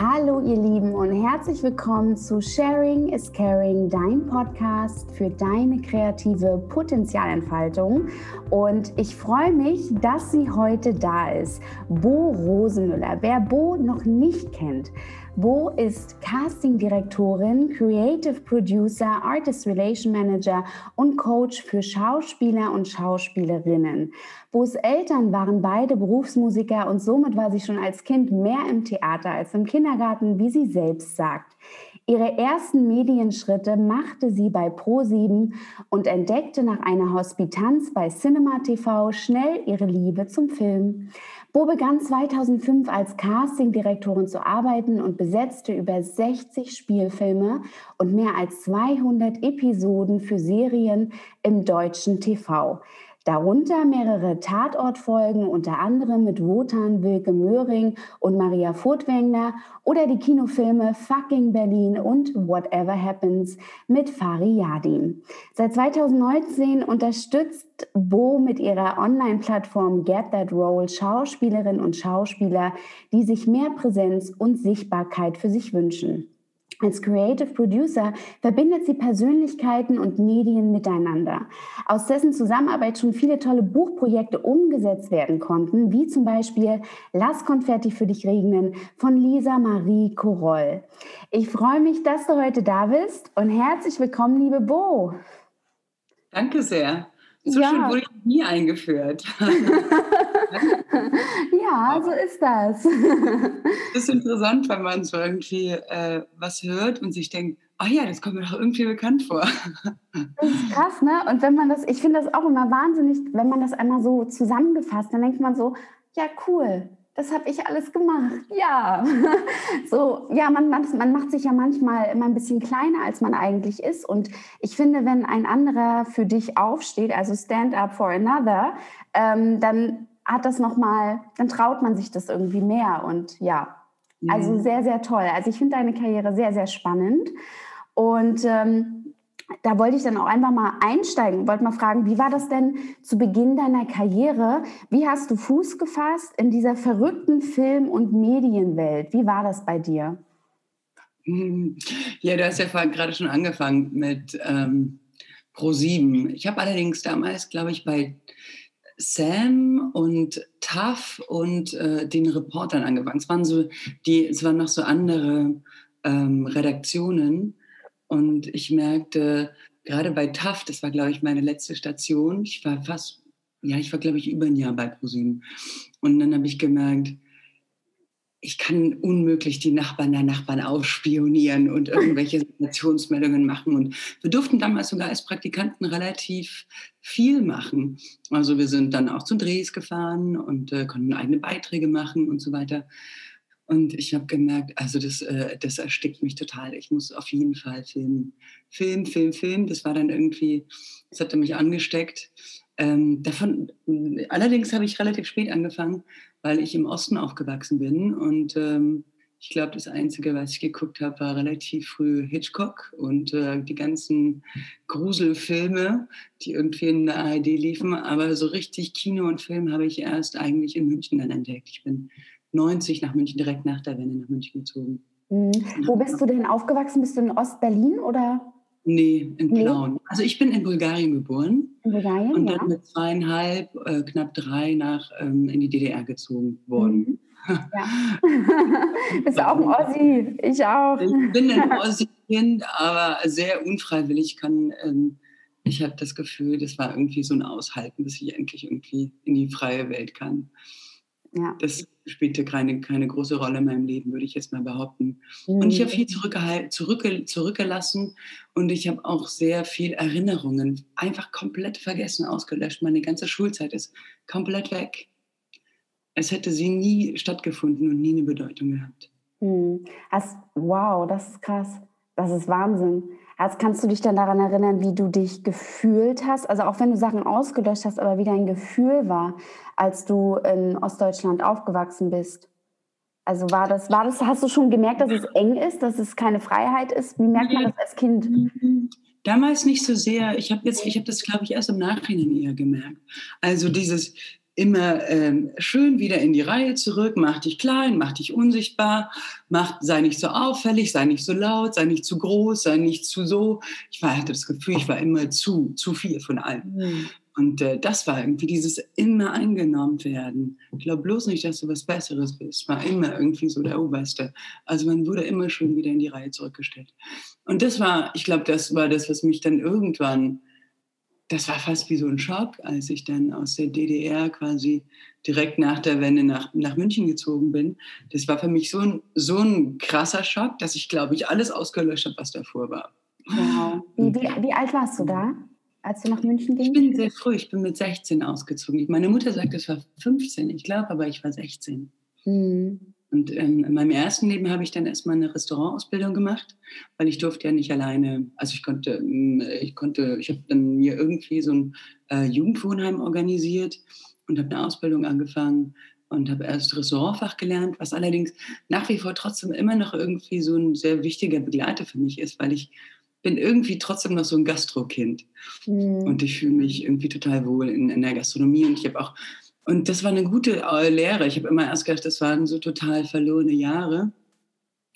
他 Hallo ihr Lieben und herzlich willkommen zu Sharing is Caring, dein Podcast für deine kreative Potenzialentfaltung. Und ich freue mich, dass sie heute da ist. Bo Rosenmüller. Wer Bo noch nicht kennt, Bo ist Castingdirektorin, Creative Producer, Artist Relation Manager und Coach für Schauspieler und Schauspielerinnen. Bo's Eltern waren beide Berufsmusiker und somit war sie schon als Kind mehr im Theater als im Kindergarten, wie sie selbst sagt. Ihre ersten Medienschritte machte sie bei Pro7 und entdeckte nach einer Hospitanz bei Cinema TV schnell ihre Liebe zum Film. Bo begann 2005 als Castingdirektorin zu arbeiten und besetzte über 60 Spielfilme und mehr als 200 Episoden für Serien im deutschen TV. Darunter mehrere Tatortfolgen, unter anderem mit Wotan Wilke Möhring und Maria Furtwängler oder die Kinofilme Fucking Berlin und Whatever Happens mit Fari Yadim. Seit 2019 unterstützt Bo mit ihrer Online-Plattform Get That Role Schauspielerinnen und Schauspieler, die sich mehr Präsenz und Sichtbarkeit für sich wünschen. Als Creative Producer verbindet sie Persönlichkeiten und Medien miteinander, aus dessen Zusammenarbeit schon viele tolle Buchprojekte umgesetzt werden konnten, wie zum Beispiel Lass Konfetti für dich regnen von Lisa Marie Koroll. Ich freue mich, dass du heute da bist und herzlich willkommen, liebe Bo. Danke sehr. So ja. schön wurde ich nie eingeführt. ja, so ist das. das ist interessant, wenn man so irgendwie äh, was hört und sich denkt, oh ja, das kommt mir doch irgendwie bekannt vor. Das ist krass, ne? Und wenn man das, ich finde das auch immer wahnsinnig, wenn man das einmal so zusammengefasst, dann denkt man so, ja, cool das habe ich alles gemacht. Ja, so, ja, man, man, man macht sich ja manchmal immer ein bisschen kleiner, als man eigentlich ist. Und ich finde, wenn ein anderer für dich aufsteht, also stand up for another, ähm, dann hat das nochmal, dann traut man sich das irgendwie mehr. Und ja, also sehr, sehr toll. Also ich finde deine Karriere sehr, sehr spannend. Und ähm, da wollte ich dann auch einfach mal einsteigen, wollte mal fragen, wie war das denn zu Beginn deiner Karriere? Wie hast du Fuß gefasst in dieser verrückten Film- und Medienwelt? Wie war das bei dir? Ja, du hast ja gerade schon angefangen mit ähm, Pro7. Ich habe allerdings damals, glaube ich, bei Sam und Tuff und äh, den Reportern angefangen. Es waren so die, es waren noch so andere ähm, Redaktionen und ich merkte, gerade bei TAF, das war, glaube ich, meine letzte Station, ich war fast, ja, ich war, glaube ich, über ein Jahr bei ProSieben. Und dann habe ich gemerkt, ich kann unmöglich die Nachbarn der Nachbarn aufspionieren und irgendwelche Situationsmeldungen machen. Und wir durften damals sogar als Praktikanten relativ viel machen. Also wir sind dann auch zu Drehs gefahren und äh, konnten eigene Beiträge machen und so weiter. Und ich habe gemerkt, also das, äh, das erstickt mich total. Ich muss auf jeden Fall filmen. Film, Film, Film. Das war dann irgendwie, das hatte mich angesteckt. Ähm, davon, allerdings habe ich relativ spät angefangen, weil ich im Osten aufgewachsen bin. Und ähm, ich glaube, das Einzige, was ich geguckt habe, war relativ früh Hitchcock und äh, die ganzen Gruselfilme, die irgendwie in der ARD liefen. Aber so richtig Kino und Film habe ich erst eigentlich in München dann entdeckt. Ich bin 90 nach München, direkt nach der Wende nach München gezogen. Mhm. Wo bist du denn aufgewachsen? Bist du in Ostberlin oder? Nee, in Plauen. Nee. Also ich bin in Bulgarien geboren. In Bulgarien, Und dann ja. mit zweieinhalb, äh, knapp drei nach ähm, in die DDR gezogen worden. Mhm. Ja. Bist du auch ein Ossi? Ich auch. Ich bin ein Ossi-Kind, aber sehr unfreiwillig kann. Ähm, ich habe das Gefühl, das war irgendwie so ein Aushalten, bis ich endlich irgendwie in die freie Welt kann. Ja. Das spielte keine, keine große Rolle in meinem Leben, würde ich jetzt mal behaupten. Mhm. Und ich habe viel zurückge zurückgelassen und ich habe auch sehr viel Erinnerungen einfach komplett vergessen, ausgelöscht. Meine ganze Schulzeit ist komplett weg. Es hätte sie nie stattgefunden und nie eine Bedeutung gehabt. Mhm. Also, wow, das ist krass. Das ist Wahnsinn. Also kannst du dich dann daran erinnern, wie du dich gefühlt hast? Also auch wenn du Sachen ausgelöscht hast, aber wie dein Gefühl war, als du in Ostdeutschland aufgewachsen bist? Also war das, war das, hast du schon gemerkt, dass es eng ist, dass es keine Freiheit ist? Wie merkt man das als Kind? Damals nicht so sehr. Ich habe jetzt, ich habe das, glaube ich, erst im Nachhinein eher gemerkt. Also dieses, immer ähm, schön wieder in die Reihe zurück, mach dich klein, mach dich unsichtbar, mach, sei nicht so auffällig, sei nicht so laut, sei nicht zu groß, sei nicht zu so. Ich war, hatte das Gefühl, ich war immer zu, zu viel von allem. Mhm. Und äh, das war irgendwie dieses immer eingenommen werden. Ich glaube bloß nicht, dass du was Besseres bist. War immer irgendwie so der Oberste. Also man wurde immer schon wieder in die Reihe zurückgestellt. Und das war, ich glaube, das war das, was mich dann irgendwann, das war fast wie so ein Schock, als ich dann aus der DDR quasi direkt nach der Wende nach, nach München gezogen bin. Das war für mich so ein, so ein krasser Schock, dass ich, glaube ich, alles ausgelöscht habe, was davor war. Wow. Wie, wie, wie alt warst du da? als du nach München gingst? Ich bin sehr früh, ich bin mit 16 ausgezogen. Meine Mutter sagt, es war 15, ich glaube, aber ich war 16. Mhm. Und ähm, in meinem ersten Leben habe ich dann erstmal eine Restaurantausbildung gemacht, weil ich durfte ja nicht alleine, also ich konnte, ähm, ich konnte, ich habe dann mir irgendwie so ein äh, Jugendwohnheim organisiert und habe eine Ausbildung angefangen und habe erst Restaurantfach gelernt, was allerdings nach wie vor trotzdem immer noch irgendwie so ein sehr wichtiger Begleiter für mich ist, weil ich bin irgendwie trotzdem noch so ein Gastrokind. Mhm. Und ich fühle mich irgendwie total wohl in, in der Gastronomie. Und ich habe auch, und das war eine gute äh, Lehre. Ich habe immer erst gedacht, das waren so total verlorene Jahre.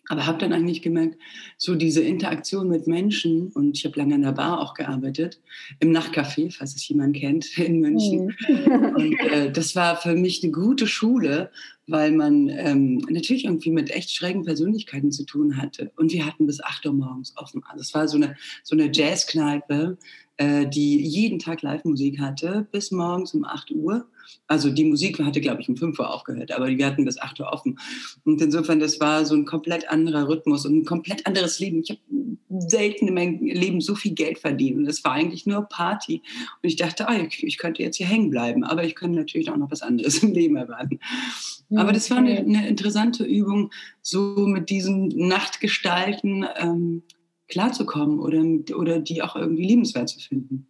Aber habe dann eigentlich gemerkt, so diese Interaktion mit Menschen, und ich habe lange in der Bar auch gearbeitet, im Nachtcafé, falls es jemand kennt, in München. Mhm. Und äh, das war für mich eine gute Schule, weil man ähm, natürlich irgendwie mit echt schrägen Persönlichkeiten zu tun hatte. Und wir hatten bis 8 Uhr morgens offen. Also es war so eine, so eine Jazzkneipe, äh, die jeden Tag Live-Musik hatte, bis morgens um 8 Uhr. Also die Musik hatte, glaube ich, um 5 Uhr aufgehört, aber wir hatten bis 8 Uhr offen. Und insofern, das war so ein komplett anderer Rhythmus und ein komplett anderes Leben. Ich habe selten in meinem Leben so viel Geld verdient und es war eigentlich nur Party. Und ich dachte, ah, ich, ich könnte jetzt hier hängen bleiben, aber ich könnte natürlich auch noch was anderes im Leben erwarten. Aber das war eine, eine interessante Übung, so mit diesen Nachtgestalten ähm, klarzukommen oder, oder die auch irgendwie liebenswert zu finden.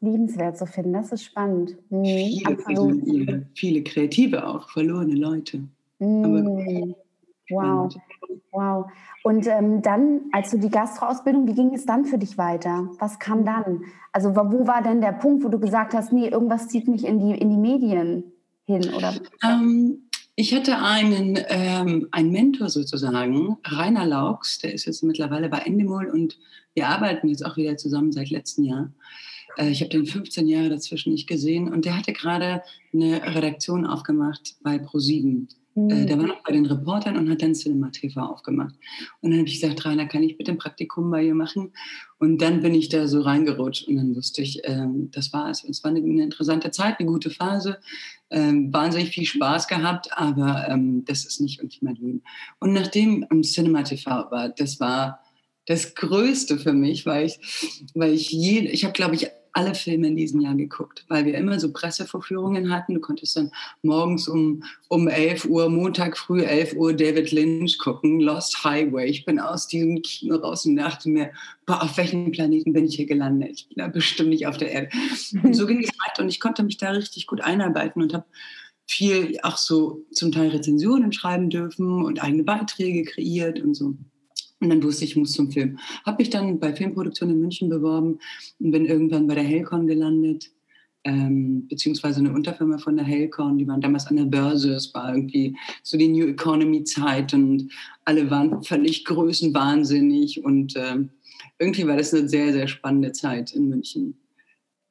Liebenswert zu finden, das ist spannend. Mhm, viele, viele, Kreative auch, verlorene Leute. Mhm. wow. Wow. Und ähm, dann, als du die Gastroausbildung, wie ging es dann für dich weiter? Was kam dann? Also wo war denn der Punkt, wo du gesagt hast, nee, irgendwas zieht mich in die, in die Medien hin? Oder? Ähm, ich hatte einen, ähm, einen Mentor sozusagen, Rainer Laux, der ist jetzt mittlerweile bei Endemol und wir arbeiten jetzt auch wieder zusammen seit letztem Jahr. Äh, ich habe den 15 Jahre dazwischen nicht gesehen und der hatte gerade eine Redaktion aufgemacht bei ProSieben. Mhm. Der war noch bei den Reportern und hat dann Cinema TV aufgemacht. Und dann habe ich gesagt, Rainer, kann ich bitte ein Praktikum bei ihr machen? Und dann bin ich da so reingerutscht und dann wusste ich, ähm, das war es. Es war eine, eine, interessante Zeit, eine gute Phase, ähm, wahnsinnig viel Spaß gehabt, aber ähm, das ist nicht wirklich mein Leben. Und nachdem um, Cinema TV war, das war das Größte für mich, weil ich, weil ich je, ich habe, glaube ich, alle Filme in diesem Jahr geguckt, weil wir immer so Pressevorführungen hatten. Du konntest dann morgens um, um 11 Uhr, Montag früh 11 Uhr David Lynch gucken, Lost Highway. Ich bin aus diesem Kino raus und dachte mir, boah, auf welchem Planeten bin ich hier gelandet? Ich bin da bestimmt nicht auf der Erde. Und so ging es weiter und ich konnte mich da richtig gut einarbeiten und habe viel auch so zum Teil Rezensionen schreiben dürfen und eigene Beiträge kreiert und so. Und dann wusste ich, ich muss zum Film. Habe mich dann bei Filmproduktion in München beworben und bin irgendwann bei der Hellcon gelandet, ähm, beziehungsweise eine Unterfirma von der Hellcon. Die waren damals an der Börse. Es war irgendwie so die New Economy Zeit und alle waren völlig größenwahnsinnig. Und äh, irgendwie war das eine sehr, sehr spannende Zeit in München.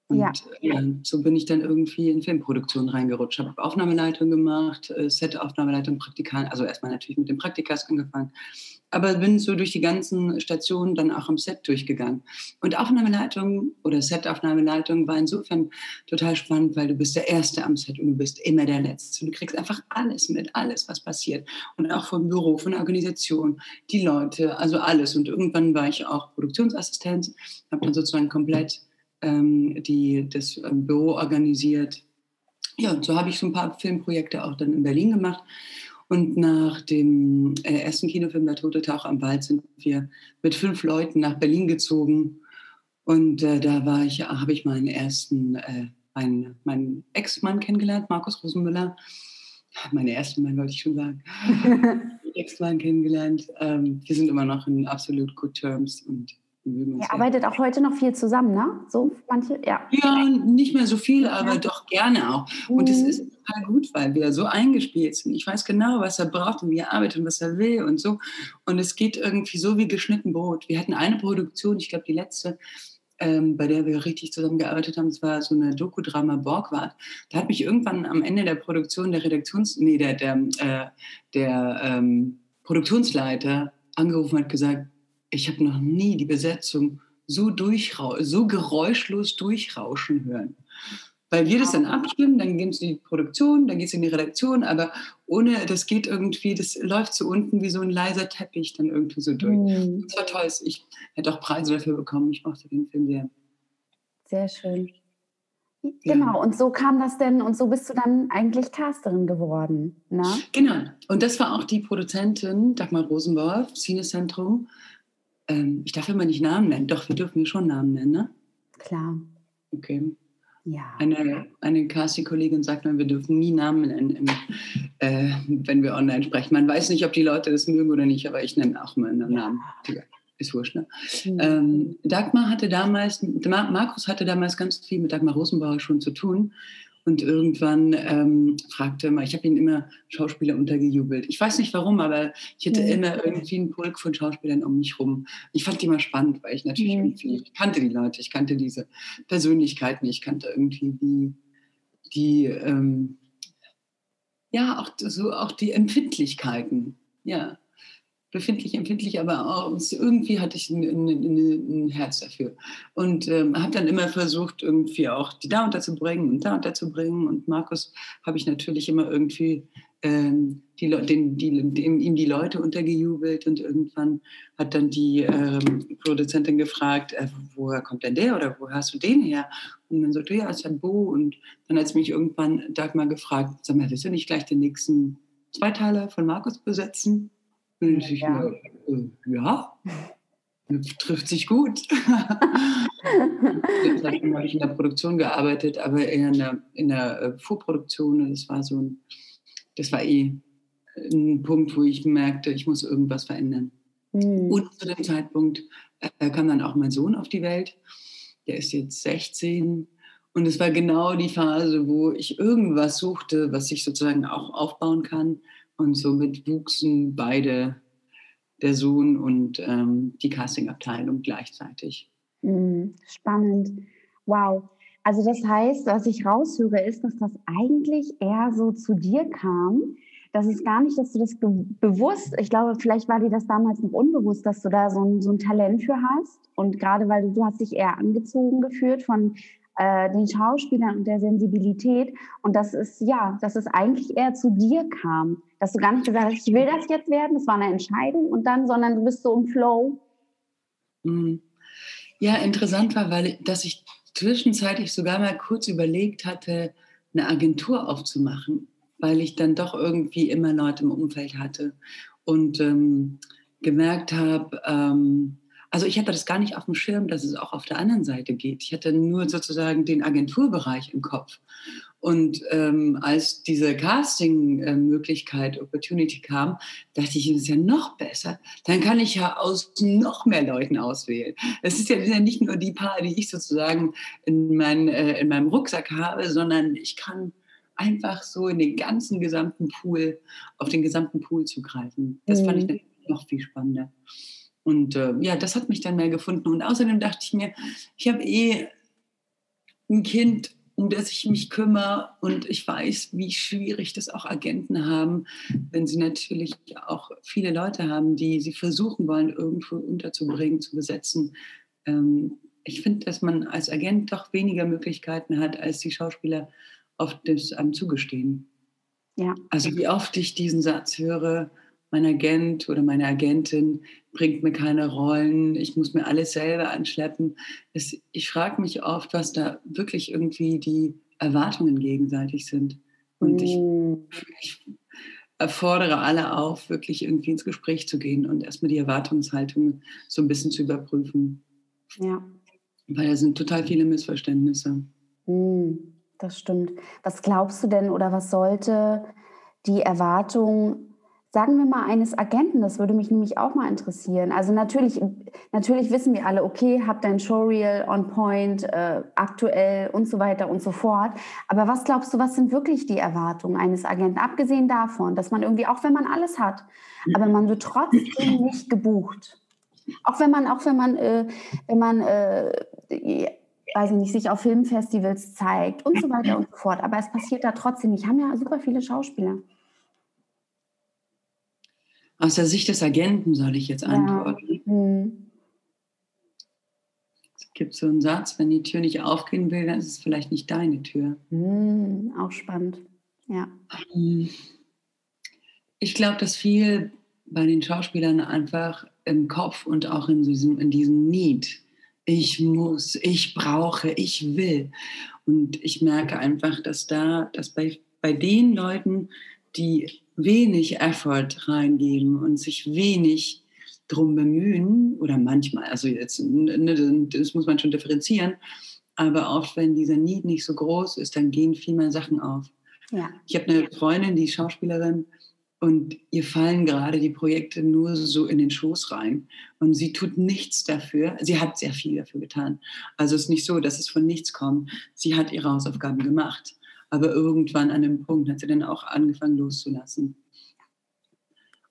Und ja. äh, so bin ich dann irgendwie in Filmproduktion reingerutscht. Habe Aufnahmeleitung gemacht, äh, Set-Aufnahmeleitung, Praktikant, also erstmal natürlich mit dem Praktikas angefangen aber bin so durch die ganzen Stationen dann auch am Set durchgegangen. Und Aufnahmeleitung oder Setaufnahmeleitung war insofern total spannend, weil du bist der Erste am Set und du bist immer der Letzte. Du kriegst einfach alles mit, alles, was passiert. Und auch vom Büro, von der Organisation, die Leute, also alles. Und irgendwann war ich auch Produktionsassistenz, habe dann sozusagen komplett ähm, die, das ähm, Büro organisiert. Ja, und so habe ich so ein paar Filmprojekte auch dann in Berlin gemacht. Und nach dem äh, ersten Kinofilm Der Tote Tauch am Wald sind wir mit fünf Leuten nach Berlin gezogen. Und äh, da war ich, habe ich meinen ersten, äh, meinen, meinen Ex-Mann kennengelernt, Markus Rosenmüller. Meinen ersten Mann wollte ich schon sagen. Ex-Mann kennengelernt. Ähm, wir sind immer noch in absolut good terms und Ihr arbeitet auch heute noch viel zusammen, ne? So manche, ja. Ja, nicht mehr so viel, aber ja. doch gerne auch. Und es mhm. ist total gut, weil wir so eingespielt sind. Ich weiß genau, was er braucht und wie er arbeitet und was er will und so. Und es geht irgendwie so wie geschnitten Brot. Wir hatten eine Produktion, ich glaube die letzte, ähm, bei der wir richtig zusammengearbeitet haben, das war so eine Dokudrama Borgward. Da hat mich irgendwann am Ende der Produktion der Redaktions, nee, der, der, äh, der ähm, Produktionsleiter angerufen und hat gesagt, ich habe noch nie die Besetzung so, so geräuschlos durchrauschen hören. Weil wir das dann abstimmen, dann gehen es in die Produktion, dann geht es in die Redaktion, aber ohne, das geht irgendwie, das läuft so unten wie so ein leiser Teppich dann irgendwie so durch. Mhm. Das war toll. Ich hätte auch Preise dafür bekommen. Ich mochte den Film sehr. Sehr schön. Genau, ja. und so kam das denn, und so bist du dann eigentlich Casterin geworden. Ne? Genau, und das war auch die Produzentin, Dagmar Rosenborf, Cinezentrum. Ähm, ich darf immer nicht Namen nennen, doch, wir dürfen schon Namen nennen, ne? Klar. Okay. Ja. Eine, eine Casting-Kollegin sagt mir, wir dürfen nie Namen nennen, äh, wenn wir online sprechen. Man weiß nicht, ob die Leute das mögen oder nicht, aber ich nenne auch mal einen Namen. Ist wurscht, ne? Mhm. Ähm, Dagmar hatte damals, Markus hatte damals ganz viel mit Dagmar Rosenbauer schon zu tun. Und irgendwann ähm, fragte immer, ich habe ihn immer Schauspieler untergejubelt. Ich weiß nicht warum, aber ich hatte mhm. immer irgendwie einen Pulk von Schauspielern um mich rum. Ich fand die immer spannend, weil ich natürlich mhm. irgendwie, ich kannte die Leute, ich kannte diese Persönlichkeiten, ich kannte irgendwie die, die ähm, ja, auch so auch die Empfindlichkeiten. Ja befindlich, empfindlich, aber auch irgendwie hatte ich ein, ein, ein Herz dafür. Und ähm, habe dann immer versucht, irgendwie auch die da unterzubringen und da unterzubringen. Und Markus habe ich natürlich immer irgendwie ähm, die, den, die, dem, ihm die Leute untergejubelt. Und irgendwann hat dann die ähm, Produzentin gefragt, äh, woher kommt denn der oder wo hast du den her? Und dann sagte, ja, ist ein Bo. Und dann hat sie mich irgendwann Dagmar gefragt, sag mal, willst du nicht gleich den nächsten Zweiteiler von Markus besetzen? Und ich ja. Mir, äh, ja, trifft sich gut. Jetzt habe ich in der Produktion gearbeitet, aber eher in der, in der äh, Vorproduktion. Das war so ein, das war eh ein Punkt, wo ich merkte, ich muss irgendwas verändern. Mhm. Und zu dem Zeitpunkt äh, kam dann auch mein Sohn auf die Welt. Der ist jetzt 16. Und es war genau die Phase, wo ich irgendwas suchte, was ich sozusagen auch aufbauen kann. Und somit wuchsen beide, der Sohn und ähm, die Castingabteilung gleichzeitig. Mhm, spannend. Wow. Also das heißt, was ich raushöre, ist, dass das eigentlich eher so zu dir kam. Das ist gar nicht, dass du das bewusst, ich glaube, vielleicht war dir das damals noch unbewusst, dass du da so ein, so ein Talent für hast. Und gerade weil du, du hast dich eher angezogen gefühlt von äh, den Schauspielern und der Sensibilität. Und das ist, ja, dass es eigentlich eher zu dir kam. Dass du gar nicht gesagt hast, ich will das jetzt werden, das war eine Entscheidung und dann, sondern du bist so im Flow. Mhm. Ja, interessant war, weil dass ich zwischenzeitlich sogar mal kurz überlegt hatte, eine Agentur aufzumachen, weil ich dann doch irgendwie immer Leute im Umfeld hatte und ähm, gemerkt habe, ähm, also ich hatte das gar nicht auf dem Schirm, dass es auch auf der anderen Seite geht. Ich hatte nur sozusagen den Agenturbereich im Kopf. Und ähm, als diese Casting-Möglichkeit, Opportunity kam, dachte ich, das ist ja noch besser. Dann kann ich ja aus noch mehr Leuten auswählen. Es ist ja nicht nur die paar, die ich sozusagen in, mein, äh, in meinem Rucksack habe, sondern ich kann einfach so in den ganzen gesamten Pool, auf den gesamten Pool zugreifen. Das mhm. fand ich mhm. noch viel spannender. Und äh, ja, das hat mich dann mehr gefunden. Und außerdem dachte ich mir, ich habe eh ein Kind, um das ich mich kümmere. Und ich weiß, wie schwierig das auch Agenten haben, wenn sie natürlich auch viele Leute haben, die sie versuchen wollen, irgendwo unterzubringen, zu besetzen. Ähm, ich finde, dass man als Agent doch weniger Möglichkeiten hat, als die Schauspieler oft das einem zugestehen. Ja. Also wie oft ich diesen Satz höre, mein Agent oder meine Agentin bringt mir keine Rollen, ich muss mir alles selber anschleppen. Es, ich frage mich oft, was da wirklich irgendwie die Erwartungen gegenseitig sind. Und ich, mm. ich fordere alle auf, wirklich irgendwie ins Gespräch zu gehen und erstmal die Erwartungshaltung so ein bisschen zu überprüfen. Ja. Weil da sind total viele Missverständnisse. Mm, das stimmt. Was glaubst du denn oder was sollte die Erwartung sagen wir mal eines Agenten, das würde mich nämlich auch mal interessieren. Also natürlich, natürlich wissen wir alle, okay, habt dein Showreel on point, äh, aktuell und so weiter und so fort. Aber was glaubst du, was sind wirklich die Erwartungen eines Agenten? Abgesehen davon, dass man irgendwie, auch wenn man alles hat, aber man wird trotzdem nicht gebucht. Auch wenn man, auch wenn man, äh, wenn man, äh, weiß ich nicht, sich auf Filmfestivals zeigt und so weiter und so fort. Aber es passiert da trotzdem nicht. Haben ja super viele Schauspieler. Aus der Sicht des Agenten soll ich jetzt antworten. Ja. Hm. Es gibt so einen Satz, wenn die Tür nicht aufgehen will, dann ist es vielleicht nicht deine Tür. Hm, auch spannend, ja. Hm. Ich glaube, dass viel bei den Schauspielern einfach im Kopf und auch in diesem, in diesem Need, ich muss, ich brauche, ich will. Und ich merke einfach, dass da, dass bei, bei den Leuten, die wenig Effort reingeben und sich wenig drum bemühen, oder manchmal, also jetzt, ne, das muss man schon differenzieren, aber oft, wenn dieser Need nicht so groß ist, dann gehen viel mehr Sachen auf. Ja. Ich habe eine Freundin, die Schauspielerin, und ihr fallen gerade die Projekte nur so in den Schoß rein. Und sie tut nichts dafür. Sie hat sehr viel dafür getan. Also es ist nicht so, dass es von nichts kommt. Sie hat ihre Hausaufgaben gemacht. Aber irgendwann an einem Punkt hat sie dann auch angefangen loszulassen.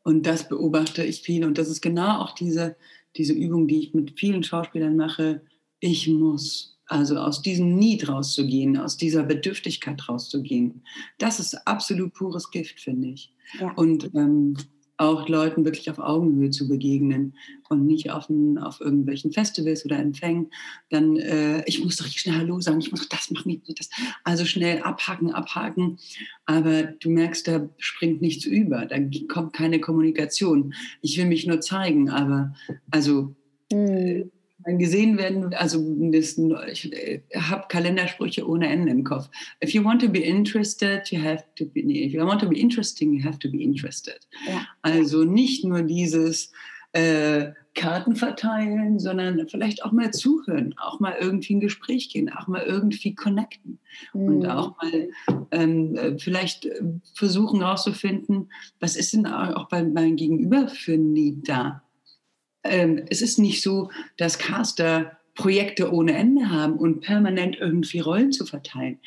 Und das beobachte ich viel. Und das ist genau auch diese, diese Übung, die ich mit vielen Schauspielern mache. Ich muss. Also aus diesem Need rauszugehen, aus dieser Bedürftigkeit rauszugehen. Das ist absolut pures Gift, finde ich. Ja. Und ähm, auch Leuten wirklich auf Augenhöhe zu begegnen und nicht auf, ein, auf irgendwelchen Festivals oder Empfängen, dann, äh, ich muss doch schnell Hallo sagen, ich muss doch das machen, das. Also schnell abhaken, abhaken. Aber du merkst, da springt nichts über, da kommt keine Kommunikation. Ich will mich nur zeigen, aber also mhm gesehen werden, also das, ich äh, habe Kalendersprüche ohne Ende im Kopf. If you want to be interested, you have to be, if you want to be interesting, you have to be interested. Ja. Also nicht nur dieses äh, Karten verteilen, sondern vielleicht auch mal zuhören, auch mal irgendwie ein Gespräch gehen, auch mal irgendwie connecten mhm. und auch mal ähm, äh, vielleicht äh, versuchen herauszufinden, was ist denn auch bei meinem Gegenüber für ein Need da? Ähm, es ist nicht so, dass Caster Projekte ohne Ende haben und permanent irgendwie Rollen zu verteilen.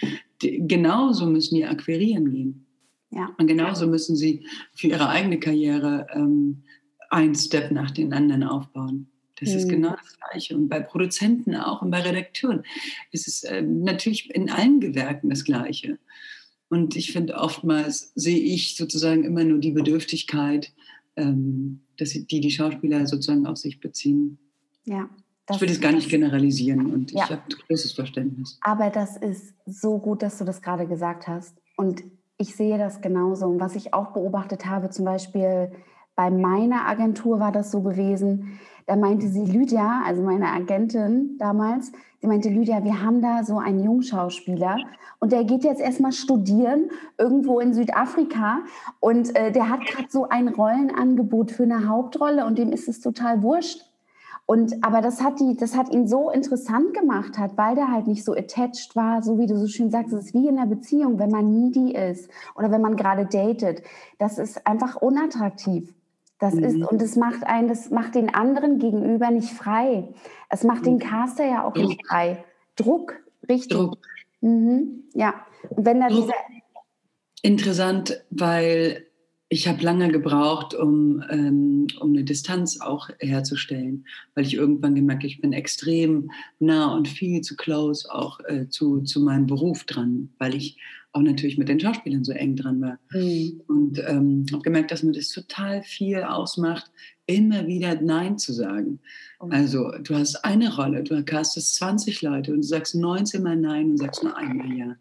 Die, genauso müssen die akquirieren gehen. Ja. Und genauso müssen sie für ihre eigene Karriere ähm, ein Step nach den anderen aufbauen. Das mhm. ist genau das Gleiche. Und bei Produzenten auch und bei Redakteuren ist es äh, natürlich in allen Gewerken das Gleiche. Und ich finde, oftmals sehe ich sozusagen immer nur die Bedürftigkeit, ähm, dass die die Schauspieler sozusagen auf sich beziehen. Ja. Ich würde es gar nicht generalisieren und ja. ich habe großes Verständnis. Aber das ist so gut, dass du das gerade gesagt hast. Und ich sehe das genauso. Und was ich auch beobachtet habe, zum Beispiel bei meiner Agentur war das so gewesen, da meinte sie, Lydia, also meine Agentin damals, sie meinte, Lydia, wir haben da so einen Jungschauspieler und der geht jetzt erstmal studieren irgendwo in Südafrika und äh, der hat gerade so ein Rollenangebot für eine Hauptrolle und dem ist es total wurscht. Und, aber das hat, die, das hat ihn so interessant gemacht hat, weil der halt nicht so attached war, so wie du so schön sagst, es ist wie in einer Beziehung, wenn man needy ist oder wenn man gerade datet. Das ist einfach unattraktiv. Das mhm. ist, und es macht einen, das macht den anderen gegenüber nicht frei. Es macht den mhm. Caster ja auch Druck. nicht frei. Druck, richtig. Druck. Mhm. Ja. Und wenn da dieser. Interessant, weil ich habe lange gebraucht, um, ähm, um eine Distanz auch herzustellen, weil ich irgendwann gemerkt ich bin extrem nah und viel zu close auch äh, zu, zu meinem Beruf dran, weil ich auch natürlich mit den Schauspielern so eng dran war. Mhm. Und ähm, habe gemerkt, dass mir das total viel ausmacht, immer wieder Nein zu sagen. Okay. Also du hast eine Rolle, du castest 20 Leute und du sagst 19 Mal Nein und sagst nur einmal Ja.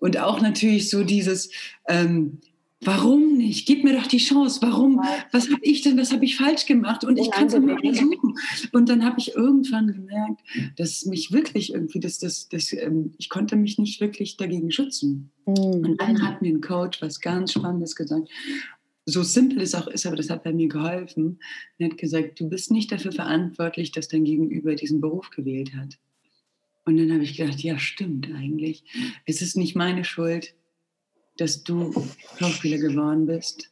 Und auch natürlich so dieses, ähm, Warum nicht? Gib mir doch die Chance. Warum? Was habe ich denn? Was habe ich falsch gemacht? Und ich kann es mal versuchen. Und dann habe ich irgendwann gemerkt, dass mich wirklich irgendwie, dass das, das, ähm, ich konnte mich nicht wirklich dagegen schützen. Mhm. Und dann hat mir ein Coach was ganz Spannendes gesagt. So simpel es auch ist, aber das hat bei mir geholfen. Er hat gesagt, du bist nicht dafür verantwortlich, dass dein Gegenüber diesen Beruf gewählt hat. Und dann habe ich gedacht, ja, stimmt eigentlich. Es ist nicht meine Schuld dass du Schauspieler geworden bist.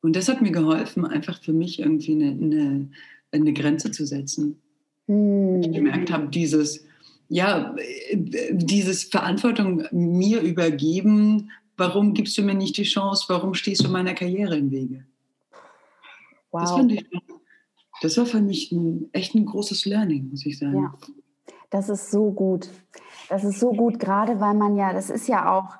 Und das hat mir geholfen, einfach für mich irgendwie eine, eine, eine Grenze zu setzen. Mhm. Ich gemerkt habe, dieses, ja, dieses Verantwortung mir übergeben, warum gibst du mir nicht die Chance, warum stehst du meiner Karriere im Wege? Wow. Das, fand ich, das war für mich ein, echt ein großes Learning, muss ich sagen. Ja, das ist so gut. Das ist so gut, gerade weil man ja, das ist ja auch,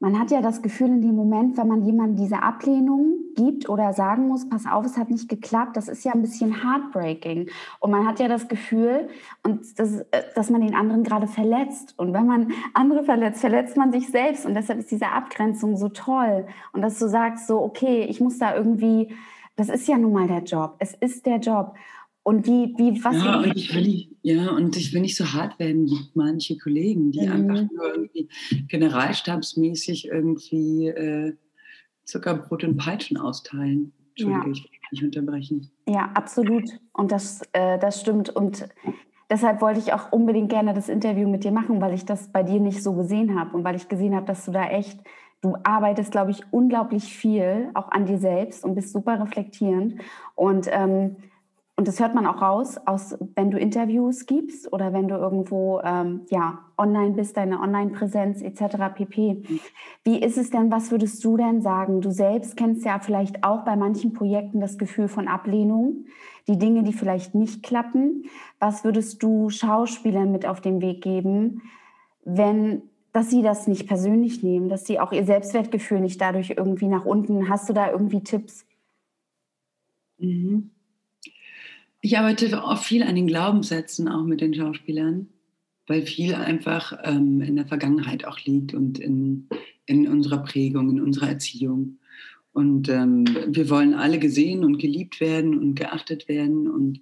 man hat ja das Gefühl in dem Moment, wenn man jemandem diese Ablehnung gibt oder sagen muss, pass auf, es hat nicht geklappt, das ist ja ein bisschen heartbreaking. Und man hat ja das Gefühl, und das, äh, dass man den anderen gerade verletzt. Und wenn man andere verletzt, verletzt man sich selbst. Und deshalb ist diese Abgrenzung so toll. Und dass du sagst, so, okay, ich muss da irgendwie, das ist ja nun mal der Job. Es ist der Job. Und wie, wie, was? Ja, und ich will nicht, ja, und ich will nicht so hart werden wie manche Kollegen, die mhm. einfach nur irgendwie generalstabsmäßig irgendwie äh, Zuckerbrot und Peitschen austeilen. Entschuldige, ja. ich will nicht unterbrechen. Ja, absolut. Und das, äh, das stimmt. Und deshalb wollte ich auch unbedingt gerne das Interview mit dir machen, weil ich das bei dir nicht so gesehen habe und weil ich gesehen habe, dass du da echt, du arbeitest, glaube ich, unglaublich viel, auch an dir selbst und bist super reflektierend. Und ähm, und das hört man auch raus, aus, wenn du Interviews gibst oder wenn du irgendwo ähm, ja, online bist, deine Online-Präsenz etc. pp. Wie ist es denn, was würdest du denn sagen? Du selbst kennst ja vielleicht auch bei manchen Projekten das Gefühl von Ablehnung, die Dinge, die vielleicht nicht klappen. Was würdest du Schauspielern mit auf den Weg geben, wenn dass sie das nicht persönlich nehmen, dass sie auch ihr Selbstwertgefühl nicht dadurch irgendwie nach unten. Hast du da irgendwie Tipps? Mhm. Ich arbeite auch viel an den Glaubenssätzen, auch mit den Schauspielern, weil viel einfach ähm, in der Vergangenheit auch liegt und in, in unserer Prägung, in unserer Erziehung. Und ähm, wir wollen alle gesehen und geliebt werden und geachtet werden. Und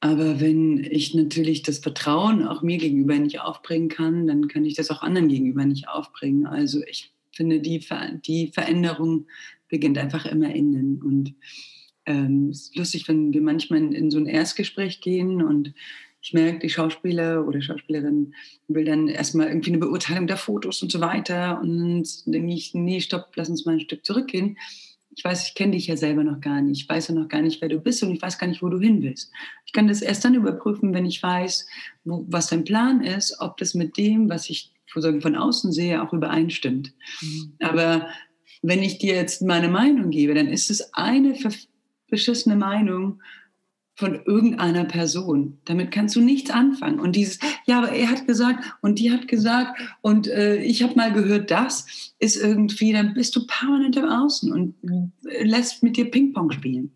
aber wenn ich natürlich das Vertrauen auch mir gegenüber nicht aufbringen kann, dann kann ich das auch anderen gegenüber nicht aufbringen. Also ich finde, die, Ver die Veränderung beginnt einfach immer innen. Und ähm, es ist lustig, wenn wir manchmal in, so ein Erstgespräch gehen und ich merke, die Schauspieler oder Schauspielerin will dann erstmal irgendwie eine Beurteilung der Fotos und so weiter. Und dann denke ich, nee, stopp, lass uns mal ein Stück zurückgehen. Ich weiß, ich kenne dich ja selber noch gar nicht. Ich weiß ja noch gar nicht, wer du bist und ich weiß gar nicht, wo du hin willst. Ich kann das erst dann überprüfen, wenn ich weiß, wo, was dein Plan ist, ob das mit dem, was ich von außen sehe, auch übereinstimmt. Mhm. Aber wenn ich dir jetzt meine Meinung gebe, dann ist es eine beschissene Meinung von irgendeiner Person. Damit kannst du nichts anfangen. Und dieses, ja, aber er hat gesagt und die hat gesagt und äh, ich habe mal gehört, das ist irgendwie, dann bist du permanent im Außen und lässt mit dir Ping-Pong spielen.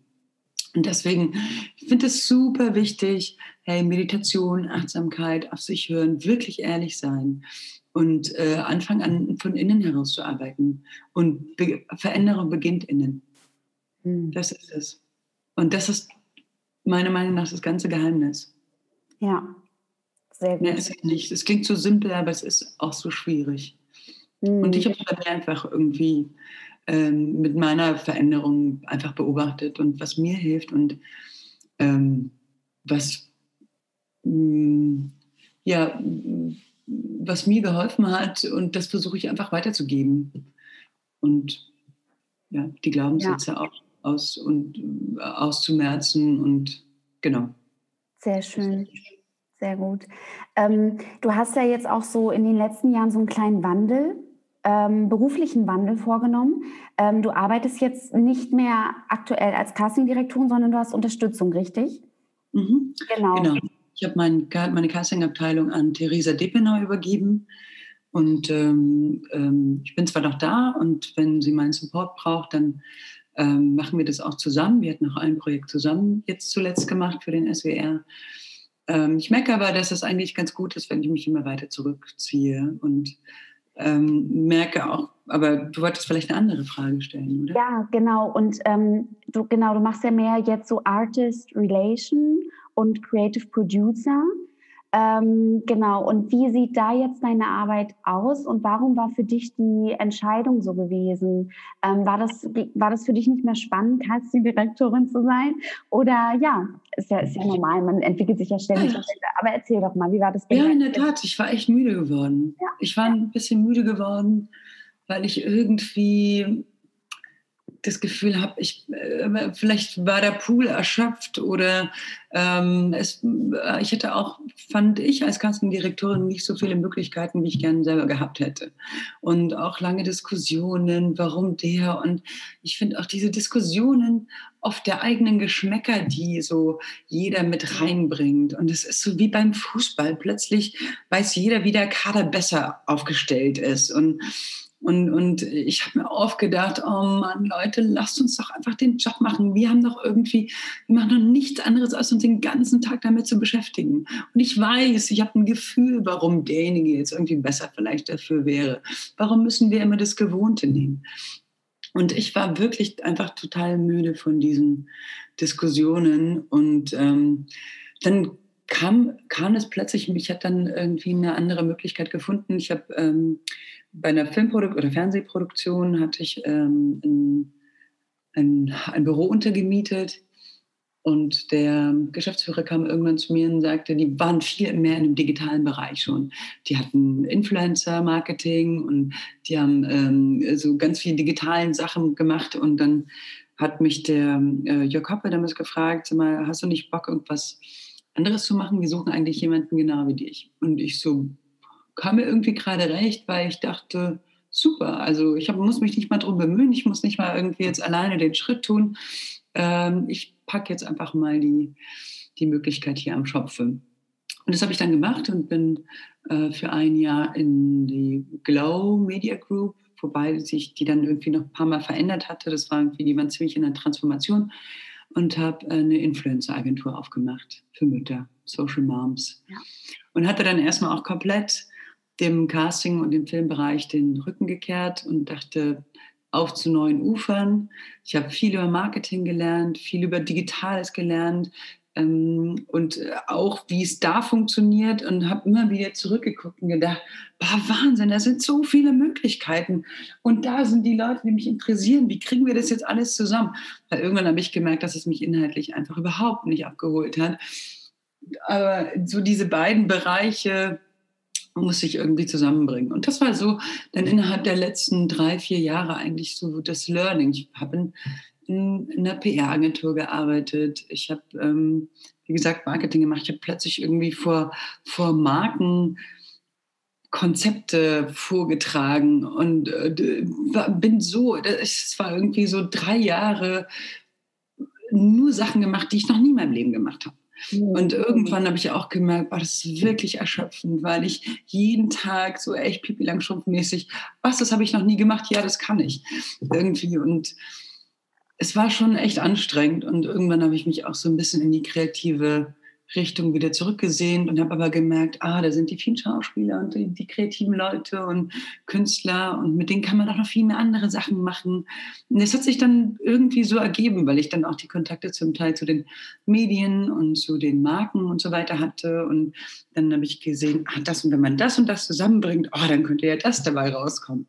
Und deswegen, ich finde es super wichtig, hey, Meditation, Achtsamkeit, auf sich hören, wirklich ehrlich sein und äh, anfangen an, von innen heraus zu arbeiten. Und Be Veränderung beginnt innen. Hm. Das ist es. Und das ist meiner Meinung nach das ganze Geheimnis. Ja, sehr gut. Ja, ist nicht. Es klingt so simpel, aber es ist auch so schwierig. Hm. Und ich habe es bei mir einfach irgendwie ähm, mit meiner Veränderung einfach beobachtet und was mir hilft und ähm, was, mh, hm, ja, was mir geholfen hat und das versuche ich einfach weiterzugeben. Und ja, die Glaubenssätze ja. auch aus und äh, auszumerzen und genau. Sehr schön. Sehr gut. Ähm, du hast ja jetzt auch so in den letzten Jahren so einen kleinen Wandel, ähm, beruflichen Wandel vorgenommen. Ähm, du arbeitest jetzt nicht mehr aktuell als Castingdirektorin, sondern du hast Unterstützung, richtig? Mhm. Genau. genau. Ich habe mein, meine Castingabteilung an Theresa Deppenau übergeben. Und ähm, ähm, ich bin zwar noch da und wenn sie meinen Support braucht, dann ähm, machen wir das auch zusammen. Wir hatten auch ein Projekt zusammen jetzt zuletzt gemacht für den SWR. Ähm, ich merke aber, dass es eigentlich ganz gut ist, wenn ich mich immer weiter zurückziehe und ähm, merke auch, aber du wolltest vielleicht eine andere Frage stellen, oder? Ja, genau. Und ähm, du, genau, du machst ja mehr jetzt so Artist Relation und Creative Producer. Ähm, genau, und wie sieht da jetzt deine Arbeit aus und warum war für dich die Entscheidung so gewesen? Ähm, war, das, war das für dich nicht mehr spannend, Casting-Direktorin zu sein? Oder ja, ist ja, ist ja normal, man entwickelt sich ja ständig. Ja. Aber erzähl doch mal, wie war das? Ja, in der Tat, ich war echt müde geworden. Ja. Ich war ein bisschen müde geworden, weil ich irgendwie das Gefühl habe, ich, äh, vielleicht war der Pool erschöpft oder ähm, es, äh, ich hätte auch, fand ich als Castingdirektorin nicht so viele Möglichkeiten, wie ich gerne selber gehabt hätte. Und auch lange Diskussionen, warum der. Und ich finde auch diese Diskussionen oft der eigenen Geschmäcker, die so jeder mit reinbringt. Und es ist so wie beim Fußball. Plötzlich weiß jeder, wie der Kader besser aufgestellt ist. Und und, und ich habe mir oft gedacht, oh Mann, Leute, lasst uns doch einfach den Job machen. Wir haben doch irgendwie, wir machen doch nichts anderes, als uns den ganzen Tag damit zu beschäftigen. Und ich weiß, ich habe ein Gefühl, warum derjenige jetzt irgendwie besser vielleicht dafür wäre. Warum müssen wir immer das Gewohnte nehmen? Und ich war wirklich einfach total müde von diesen Diskussionen. Und ähm, dann kam, kam es plötzlich, ich habe dann irgendwie eine andere Möglichkeit gefunden. Ich habe ähm, bei einer Filmproduktion oder Fernsehproduktion hatte ich ähm, ein, ein, ein, Büro untergemietet und der Geschäftsführer kam irgendwann zu mir und sagte, die waren viel mehr in dem digitalen Bereich schon. Die hatten Influencer-Marketing und die haben ähm, so ganz viele digitalen Sachen gemacht und dann hat mich der äh, Jörg Hoppe damals gefragt, sag mal, hast du nicht Bock, irgendwas anderes zu machen? Wir suchen eigentlich jemanden genau wie dich. Und ich so, kam mir irgendwie gerade recht, weil ich dachte, super, also ich hab, muss mich nicht mal drum bemühen, ich muss nicht mal irgendwie jetzt alleine den Schritt tun. Ähm, ich packe jetzt einfach mal die, die Möglichkeit hier am Schopfe. Und das habe ich dann gemacht und bin äh, für ein Jahr in die Glow Media Group, wobei sich die dann irgendwie noch ein paar Mal verändert hatte. Das war irgendwie, die waren ziemlich in der Transformation und habe äh, eine Influencer-Agentur aufgemacht für Mütter, Social Moms. Ja. Und hatte dann erstmal auch komplett dem Casting und dem Filmbereich den Rücken gekehrt und dachte, auf zu neuen Ufern. Ich habe viel über Marketing gelernt, viel über Digitales gelernt ähm, und auch, wie es da funktioniert und habe immer wieder zurückgeguckt und gedacht, boah, Wahnsinn, da sind so viele Möglichkeiten und da sind die Leute, die mich interessieren. Wie kriegen wir das jetzt alles zusammen? Weil irgendwann habe ich gemerkt, dass es mich inhaltlich einfach überhaupt nicht abgeholt hat. Aber so diese beiden Bereiche, muss sich irgendwie zusammenbringen. Und das war so dann innerhalb der letzten drei, vier Jahre eigentlich so das Learning. Ich habe in, in, in einer PR-Agentur gearbeitet. Ich habe, ähm, wie gesagt, Marketing gemacht. Ich habe plötzlich irgendwie vor, vor Marken Konzepte vorgetragen und äh, bin so, es war irgendwie so drei Jahre nur Sachen gemacht, die ich noch nie in meinem Leben gemacht habe. Und irgendwann habe ich auch gemerkt, boah, das ist wirklich erschöpfend, weil ich jeden Tag so echt pipi langstrumpfmäßig, was, das habe ich noch nie gemacht, ja, das kann ich. Irgendwie. Und es war schon echt anstrengend. Und irgendwann habe ich mich auch so ein bisschen in die kreative Richtung wieder zurückgesehen und habe aber gemerkt, ah, da sind die vielen Schauspieler und die, die, kreativen Leute und Künstler und mit denen kann man auch noch viel mehr andere Sachen machen. Und es hat sich dann irgendwie so ergeben, weil ich dann auch die Kontakte zum Teil zu den Medien und zu den Marken und so weiter hatte und dann habe ich gesehen, ah, das und wenn man das und das zusammenbringt, oh, dann könnte ja das dabei rauskommen.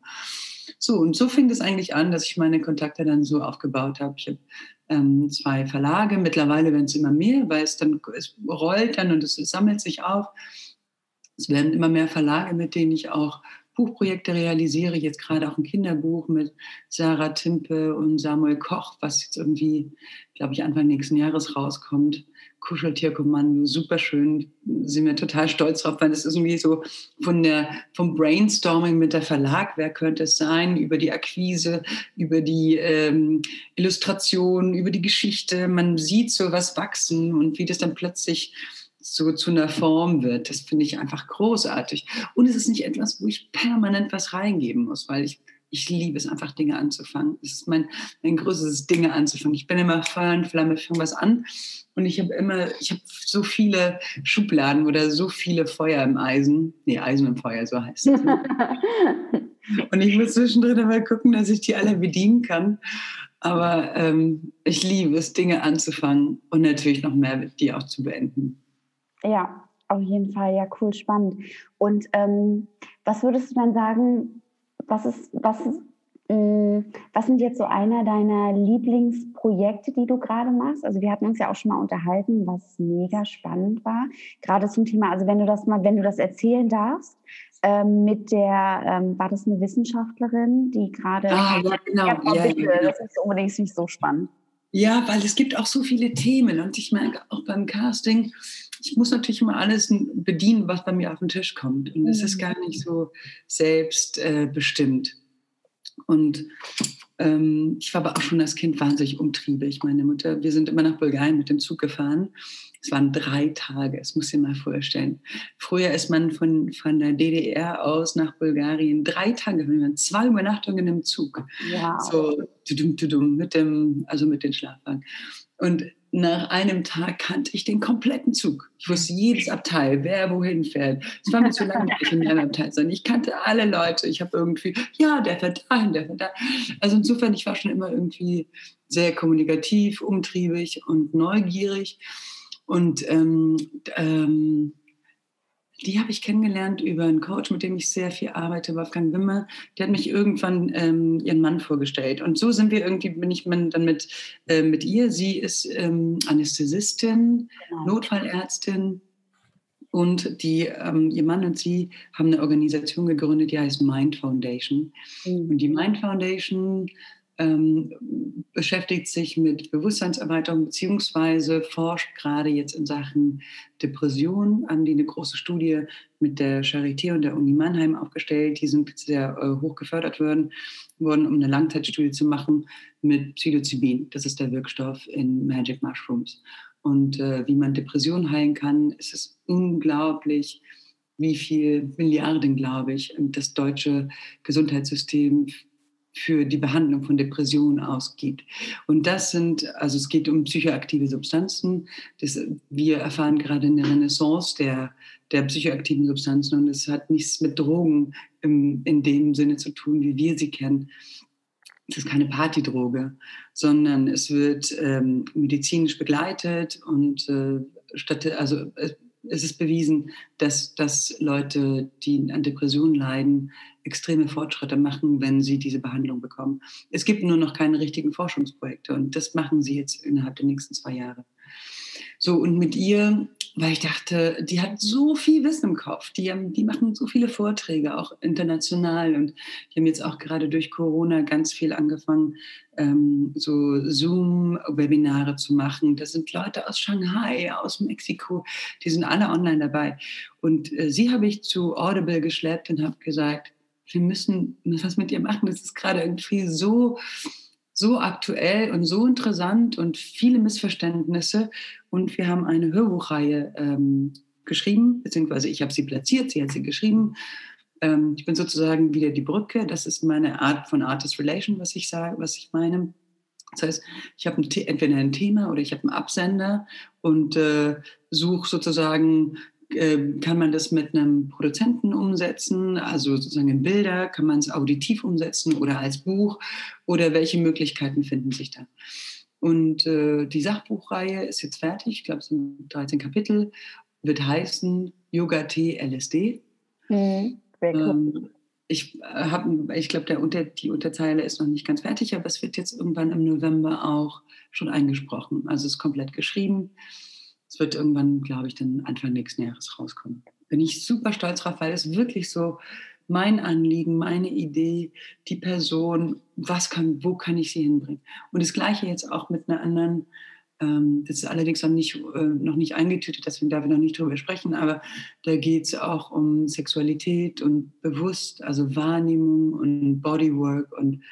So, und so fing es eigentlich an, dass ich meine Kontakte dann so aufgebaut habe. Ich habe ähm, zwei Verlage. Mittlerweile werden es immer mehr, weil es dann es rollt dann und es, sammelt sich auf. Es werden immer mehr Verlage, mit denen ich auch Buchprojekte realisiere. Jetzt gerade auch ein Kinderbuch mit Sarah Timpe und Samuel Koch, was jetzt irgendwie, glaube ich, Anfang nächsten Jahres rauskommt. Kuscheltierkommando, super schön, sind wir total stolz drauf, weil das ist irgendwie so von der, vom Brainstorming mit der Verlag, wer könnte es sein, über die Akquise, über die ähm, Illustration, über die Geschichte, man sieht so was wachsen und wie das dann plötzlich so zu einer Form wird, das finde ich einfach großartig. Und es ist nicht etwas, wo ich permanent was reingeben muss, weil ich ich liebe es einfach, Dinge anzufangen. Es ist mein, mein größtes Dinge anzufangen. Ich bin immer Feuer und Flamme, fange was an. Und ich habe immer, ich habe so viele Schubladen oder so viele Feuer im Eisen. Nee, Eisen im Feuer, so heißt es. und ich muss zwischendrin mal gucken, dass ich die alle bedienen kann. Aber ähm, ich liebe es, Dinge anzufangen und natürlich noch mehr, die auch zu beenden. Ja, auf jeden Fall. Ja, cool, spannend. Und ähm, was würdest du dann sagen, was ist, was ist, äh, was sind jetzt so einer deiner Lieblingsprojekte, die du gerade machst? Also wir hatten uns ja auch schon mal unterhalten, was mega spannend war. Gerade zum Thema, also wenn du das mal, wenn du das erzählen darfst, ähm, mit der, ähm, war das eine Wissenschaftlerin, die gerade. Ah, ja, genau. Ja, ja, bitte, Das ist unbedingt nicht so spannend. Ja, weil es gibt auch so viele Themen und ich merke auch beim Casting, ich muss natürlich immer alles bedienen, was bei mir auf den Tisch kommt. Und es mhm. ist gar nicht so selbstbestimmt. Äh, und ähm, ich war aber auch schon als Kind wahnsinnig umtriebig. Meine Mutter, wir sind immer nach Bulgarien mit dem Zug gefahren es waren drei Tage, das muss ich mal vorstellen. Früher ist man von, von der DDR aus nach Bulgarien drei Tage, zwei Übernachtungen im Zug. Ja. So, tudum, tudum, mit dem, also mit den Schlafwagen. Und nach einem Tag kannte ich den kompletten Zug. Ich wusste jedes Abteil, wer wohin fährt. Es war mir zu langweilig in einem Abteil, sondern ich kannte alle Leute. Ich habe irgendwie, ja, der fährt dahin, der fährt da. Also insofern, ich war schon immer irgendwie sehr kommunikativ, umtriebig und neugierig. Und ähm, ähm, die habe ich kennengelernt über einen Coach, mit dem ich sehr viel arbeite, Wolfgang Wimmer. Der hat mich irgendwann ähm, ihren Mann vorgestellt. Und so sind wir irgendwie, bin ich dann mit, äh, mit ihr. Sie ist ähm, Anästhesistin, genau. Notfallärztin. Und die, ähm, ihr Mann und sie haben eine Organisation gegründet, die heißt Mind Foundation. Mhm. Und die Mind Foundation ähm, beschäftigt sich mit Bewusstseinserweiterung beziehungsweise forscht gerade jetzt in Sachen Depression. Haben die eine große Studie mit der Charité und der Uni Mannheim aufgestellt. Die sind sehr äh, hoch gefördert worden, worden, um eine Langzeitstudie zu machen mit Psilocybin. Das ist der Wirkstoff in Magic Mushrooms. Und äh, wie man Depression heilen kann, ist es unglaublich, wie viel Milliarden, glaube ich, das deutsche Gesundheitssystem für die Behandlung von Depressionen ausgeht. Und das sind, also es geht um psychoaktive Substanzen. Das, wir erfahren gerade eine Renaissance der, der psychoaktiven Substanzen und es hat nichts mit Drogen im, in dem Sinne zu tun, wie wir sie kennen. Es ist keine Partydroge, sondern es wird ähm, medizinisch begleitet und äh, statt, also es ist bewiesen, dass, dass Leute, die an Depressionen leiden, extreme Fortschritte machen, wenn sie diese Behandlung bekommen. Es gibt nur noch keine richtigen Forschungsprojekte und das machen sie jetzt innerhalb der nächsten zwei Jahre. So, und mit ihr, weil ich dachte, die hat so viel Wissen im Kopf, die, haben, die machen so viele Vorträge, auch international. Und die haben jetzt auch gerade durch Corona ganz viel angefangen, ähm, so Zoom-Webinare zu machen. Das sind Leute aus Shanghai, aus Mexiko, die sind alle online dabei. Und äh, sie habe ich zu Audible geschleppt und habe gesagt, wir müssen was mit ihr machen. Das ist gerade irgendwie so so aktuell und so interessant und viele Missverständnisse. Und wir haben eine Hörbuchreihe ähm, geschrieben, beziehungsweise ich habe sie platziert, sie hat sie geschrieben. Ähm, ich bin sozusagen wieder die Brücke. Das ist meine Art von Artist Relation, was ich sage, was ich meine. Das heißt, ich habe entweder ein Thema oder ich habe einen Absender und äh, suche sozusagen kann man das mit einem Produzenten umsetzen, also sozusagen in Bilder, kann man es auditiv umsetzen oder als Buch oder welche Möglichkeiten finden sich da? Und äh, die Sachbuchreihe ist jetzt fertig, ich glaube es sind 13 Kapitel, wird heißen Yoga T LSD. Mhm, ähm, ich äh, ich glaube, Unter, die Unterzeile ist noch nicht ganz fertig, aber es wird jetzt irgendwann im November auch schon eingesprochen. Also es ist komplett geschrieben. Es wird irgendwann, glaube ich, dann Anfang nächsten Jahres rauskommen. Bin ich super stolz drauf, weil es wirklich so mein Anliegen, meine Idee, die Person, was kann, wo kann ich sie hinbringen? Und das Gleiche jetzt auch mit einer anderen, ähm, das ist allerdings noch nicht, äh, noch nicht eingetütet, deswegen darf ich noch nicht drüber sprechen, aber da geht es auch um Sexualität und Bewusst, also Wahrnehmung und Bodywork und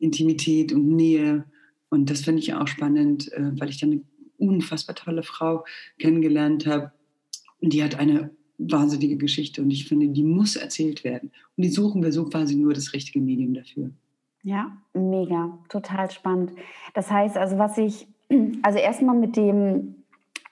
Intimität und Nähe. Und das finde ich auch spannend, äh, weil ich dann unfassbar tolle Frau kennengelernt habe. Und die hat eine wahnsinnige Geschichte und ich finde, die muss erzählt werden. Und die suchen wir so quasi nur das richtige Medium dafür. Ja, mega, total spannend. Das heißt also, was ich, also erstmal mit dem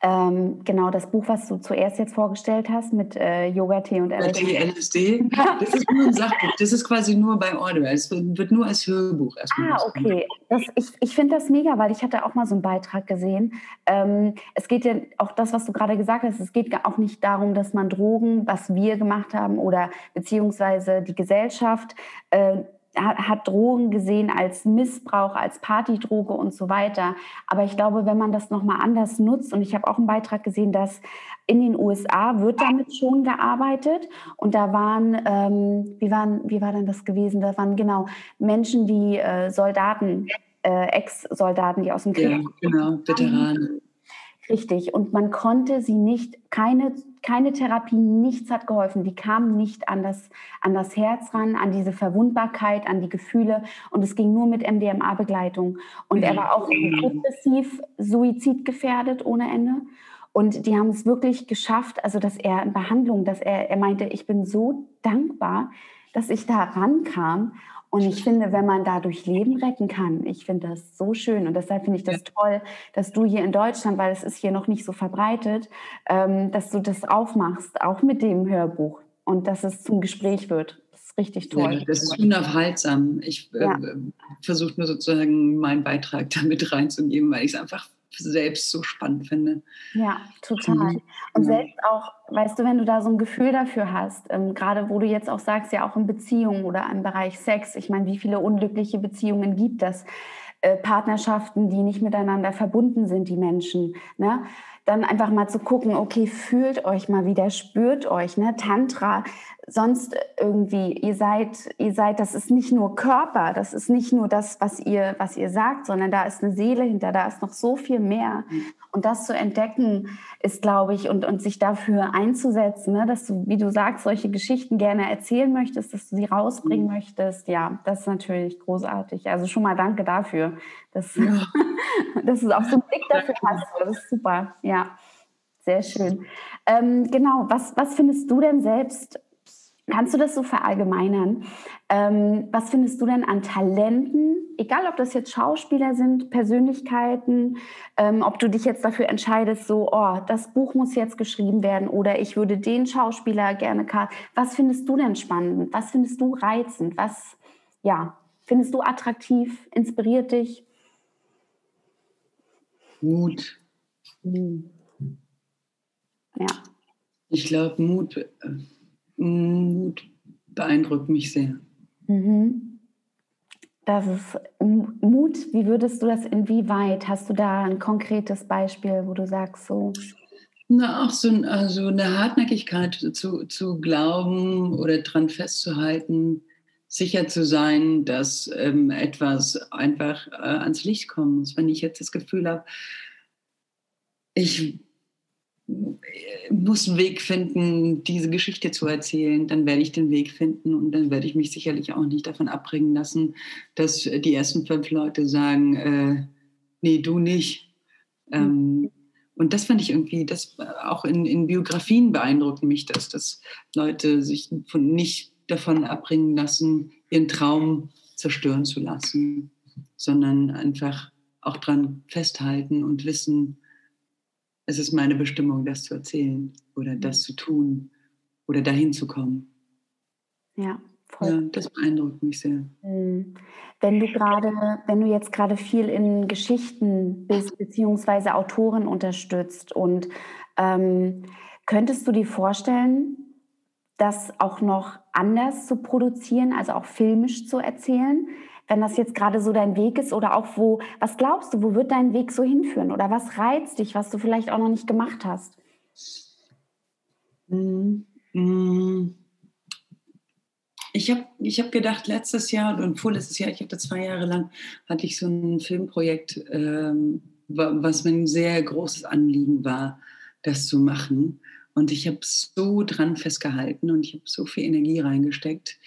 ähm, genau, das Buch, was du zuerst jetzt vorgestellt hast mit äh, Yoga, Tee und LSD. LSD, das ist nur ein Sachbuch. Das ist quasi nur bei Audible. Es wird nur als Hörbuch erstmal. Ah, okay. Das, ich ich finde das mega, weil ich hatte auch mal so einen Beitrag gesehen. Ähm, es geht ja auch das, was du gerade gesagt hast, es geht auch nicht darum, dass man Drogen, was wir gemacht haben oder beziehungsweise die Gesellschaft, äh, hat Drogen gesehen als Missbrauch, als Partydroge und so weiter. Aber ich glaube, wenn man das nochmal anders nutzt, und ich habe auch einen Beitrag gesehen, dass in den USA wird damit schon gearbeitet. Und da waren, ähm, wie, waren wie war denn das gewesen? Da waren genau Menschen, die äh, Soldaten, äh, Ex-Soldaten, die aus dem Krieg. Ja, genau, Veteranen. Richtig. Und man konnte sie nicht, keine, keine Therapie, nichts hat geholfen. Die kamen nicht an das, an das Herz ran, an diese Verwundbarkeit, an die Gefühle. Und es ging nur mit MDMA-Begleitung. Und er war auch depressiv, suizidgefährdet ohne Ende. Und die haben es wirklich geschafft, also dass er in Behandlung, dass er, er meinte, ich bin so dankbar, dass ich da rankam und ich finde, wenn man dadurch Leben retten kann, ich finde das so schön. Und deshalb finde ich das ja. toll, dass du hier in Deutschland, weil es ist hier noch nicht so verbreitet, ähm, dass du das aufmachst, auch mit dem Hörbuch und dass es zum Gespräch wird. Das ist richtig toll. Ja, das ist unaufhaltsam. Ich äh, ja. versuche nur sozusagen meinen Beitrag damit reinzugeben, weil ich es einfach selbst so spannend finde. Ja, total. Mhm. Und selbst auch, weißt du, wenn du da so ein Gefühl dafür hast, ähm, gerade wo du jetzt auch sagst, ja auch in Beziehungen oder im Bereich Sex, ich meine, wie viele unglückliche Beziehungen gibt es? Äh, Partnerschaften, die nicht miteinander verbunden sind, die Menschen. Ne? Dann einfach mal zu gucken, okay, fühlt euch mal wieder, spürt euch. Ne? Tantra sonst irgendwie, ihr seid, ihr seid, das ist nicht nur Körper, das ist nicht nur das, was ihr, was ihr sagt, sondern da ist eine Seele hinter, da ist noch so viel mehr. Mhm. Und das zu entdecken ist, glaube ich, und, und sich dafür einzusetzen, ne, dass du, wie du sagst, solche Geschichten gerne erzählen möchtest, dass du sie rausbringen mhm. möchtest, ja, das ist natürlich großartig. Also schon mal danke dafür, dass, ja. dass du auch so einen Blick dafür hast. Das ist super, ja. Sehr schön. Ähm, genau, was, was findest du denn selbst Kannst du das so verallgemeinern? Ähm, was findest du denn an Talenten, egal ob das jetzt Schauspieler sind, Persönlichkeiten, ähm, ob du dich jetzt dafür entscheidest, so, oh, das Buch muss jetzt geschrieben werden oder ich würde den Schauspieler gerne Was findest du denn spannend? Was findest du reizend? Was, ja, findest du attraktiv? Inspiriert dich? Mut. Hm. Ja. Ich glaube, Mut äh, Mut beeindruckt mich sehr. Mhm. Das ist Mut. Wie würdest du das, inwieweit? Hast du da ein konkretes Beispiel, wo du sagst, so? Na, auch so also eine Hartnäckigkeit zu, zu glauben oder dran festzuhalten, sicher zu sein, dass ähm, etwas einfach äh, ans Licht kommen muss. Wenn ich jetzt das Gefühl habe, ich muss einen Weg finden, diese Geschichte zu erzählen, dann werde ich den Weg finden und dann werde ich mich sicherlich auch nicht davon abbringen lassen, dass die ersten fünf Leute sagen, äh, nee, du nicht. Ähm, und das fand ich irgendwie, das auch in, in Biografien beeindruckt mich, dass, dass Leute sich von, nicht davon abbringen lassen, ihren Traum zerstören zu lassen, sondern einfach auch dran festhalten und wissen, es ist meine Bestimmung, das zu erzählen oder das zu tun oder dahin zu kommen. Ja, voll. Ja, das beeindruckt mich sehr. Mhm. Wenn du gerade, wenn du jetzt gerade viel in Geschichten bist, beziehungsweise Autoren unterstützt und ähm, könntest du dir vorstellen, das auch noch anders zu produzieren, also auch filmisch zu erzählen? Wenn das jetzt gerade so dein Weg ist oder auch wo, was glaubst du, wo wird dein Weg so hinführen oder was reizt dich, was du vielleicht auch noch nicht gemacht hast? Mhm. Mhm. Ich habe ich hab gedacht, letztes Jahr und vorletztes Jahr, ich hatte zwei Jahre lang, hatte ich so ein Filmprojekt, ähm, was mir ein sehr großes Anliegen war, das zu machen. Und ich habe so dran festgehalten und ich habe so viel Energie reingesteckt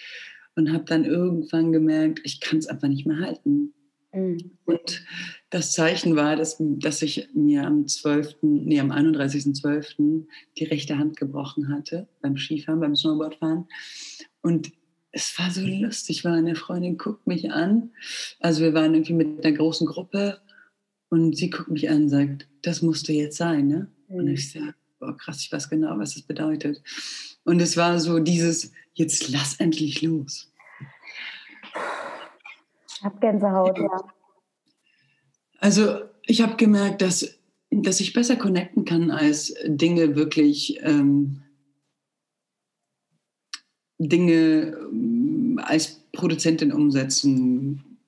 und habe dann irgendwann gemerkt, ich kann es einfach nicht mehr halten. Mhm. Und das Zeichen war, dass, dass ich mir am 12., nee, am 31.12. die rechte Hand gebrochen hatte beim Skifahren, beim Snowboardfahren. Und es war so lustig, weil eine Freundin guckt mich an. Also wir waren irgendwie mit einer großen Gruppe und sie guckt mich an und sagt, das musste jetzt sein, ne? Mhm. Und ich sage, boah, krass, ich weiß genau, was das bedeutet. Und es war so dieses, jetzt lass endlich los. Ich habe Gänsehaut, ja. Also ich habe gemerkt, dass, dass ich besser connecten kann, als Dinge wirklich ähm, Dinge ähm, als Produzentin umsetzen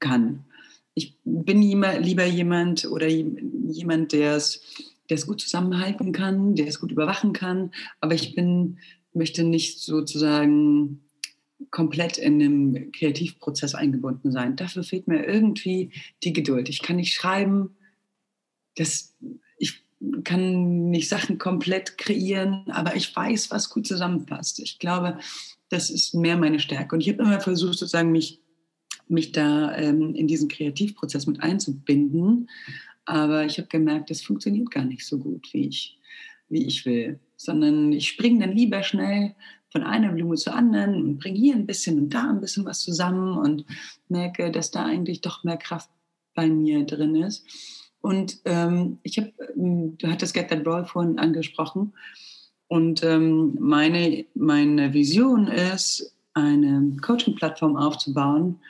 kann. Ich bin lieber jemand oder jemand, der es der es gut zusammenhalten kann, der es gut überwachen kann, aber ich bin, möchte nicht sozusagen komplett in dem Kreativprozess eingebunden sein. Dafür fehlt mir irgendwie die Geduld. Ich kann nicht schreiben, das, ich kann nicht Sachen komplett kreieren, aber ich weiß, was gut zusammenpasst. Ich glaube, das ist mehr meine Stärke. Und ich habe immer versucht, sozusagen mich, mich da ähm, in diesen Kreativprozess mit einzubinden. Aber ich habe gemerkt, das funktioniert gar nicht so gut, wie ich, wie ich will. Sondern ich springe dann lieber schnell von einer Blume zur anderen und bringe hier ein bisschen und da ein bisschen was zusammen und merke, dass da eigentlich doch mehr Kraft bei mir drin ist. Und ähm, ich habe, ähm, du hattest Get That Roll vorhin angesprochen. Und ähm, meine, meine Vision ist, eine Coaching-Plattform aufzubauen,